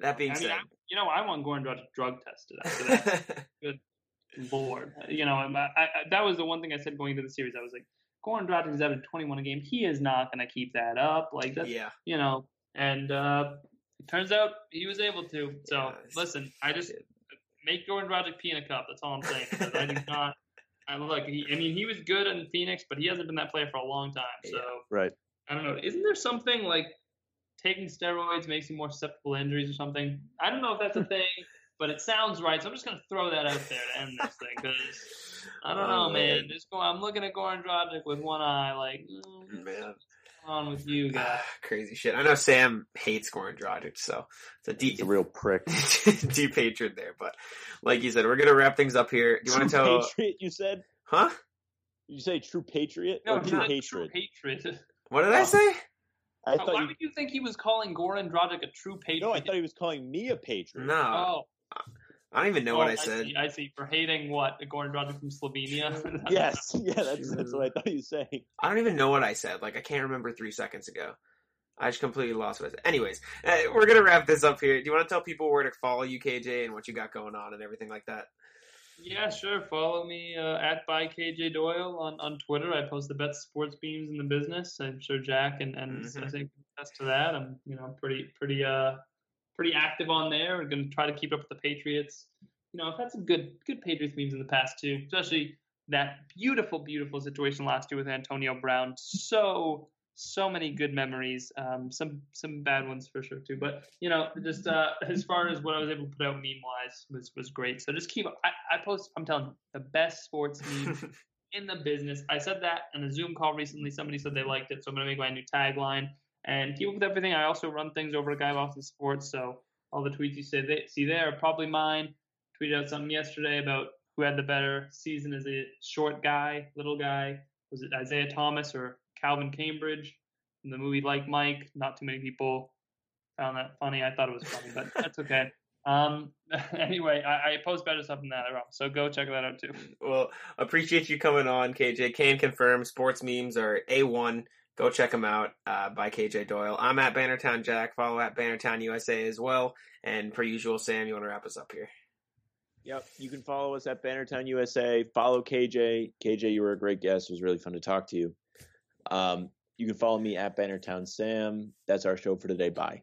that being I mean, said, I, you know, I want Goran Dragic drug tested after that. Lord, you know, I, I, that was the one thing I said going into the series. I was like, Goran Dragic is averaging 21 a game. He is not going to keep that up. Like that's, yeah, you know, and uh, it turns out he was able to. So Yeah, listen, I just make Goran Dragic pee in a cup. That's all I'm saying. I do not. I look. He, I mean, he was good in Phoenix, but he hasn't been that player for a long time. So Yeah. Right. I don't know. Isn't there something like taking steroids makes you more susceptible to injuries or something? I don't know if that's a thing, but it sounds right. So I'm just gonna throw that out there to end this thing because I don't know, Oh, man. man. Just go. I'm looking at Goran Dragic with one eye, like, mm, man, what's on with you guys? crazy shit. I know Sam hates Goran Dragic, so it's a deep, He's a real prick. deep hatred there. But like you said, we're gonna wrap things up here. Do you want to True tell? patriot? You said? Huh? Did you say true patriot No, or true not hatred? true hatred. What did I say? I Why thought you. would you think he was calling Goran Dragic a true patriot? No, I thought he was calling me a patriot. No, Oh, I don't even know oh, what I said. See, I see. For hating what Goran Dragic from Slovenia. Yes, yeah, that's that's what I thought you were saying. I don't even know what I said. Like I can't remember three seconds ago. I just completely lost what I said. Anyways, uh, we're gonna wrap this up here. Do you want to tell people where to follow you, KJ, and what you got going on and everything like that? Yeah, sure. Follow me uh, at by KJ Doyle on, on Twitter. I post the best sports beams in the business. I'm sure Jack and, and Mhm. I think attest to that. I'm you know pretty pretty uh pretty active on there. We're gonna try to keep up with the Patriots. You know, I've had some good good Patriots memes in the past too, especially that beautiful beautiful situation last year with Antonio Brown. So so many good memories. Um, some some bad ones for sure too. But you know, just uh, as far as what I was able to put out meme wise was was great. So just keep. I, I post. I'm telling you, the best sports meme in the business. I said that in a Zoom call recently. Somebody said they liked it, so I'm going to make my new tagline. And keep up with everything. I also run things over at Guy Boston Sports, so all the tweets you say they, see there are probably mine. Tweeted out something yesterday about who had the better season as a short guy, little guy. Was it Isaiah Thomas or Calvin Cambridge in the movie Like Mike? Not too many people found that funny. I thought it was funny, but that's okay. Um, anyway, I, I post better stuff than that, I promise. So go check that out too. Well, appreciate you coming on, KJ. Can confirm sports memes are A1. Go check them out uh, by KJ Doyle. I'm at Bannertown Jack. Follow at Bannertown USA as well. And per usual, Sam, you want to wrap us up here? Yep. You can follow us at Bannertown USA. Follow KJ. KJ, you were a great guest. It was really fun to talk to you. Um, you can follow me at Bannertown Sam. That's our show for today. Bye.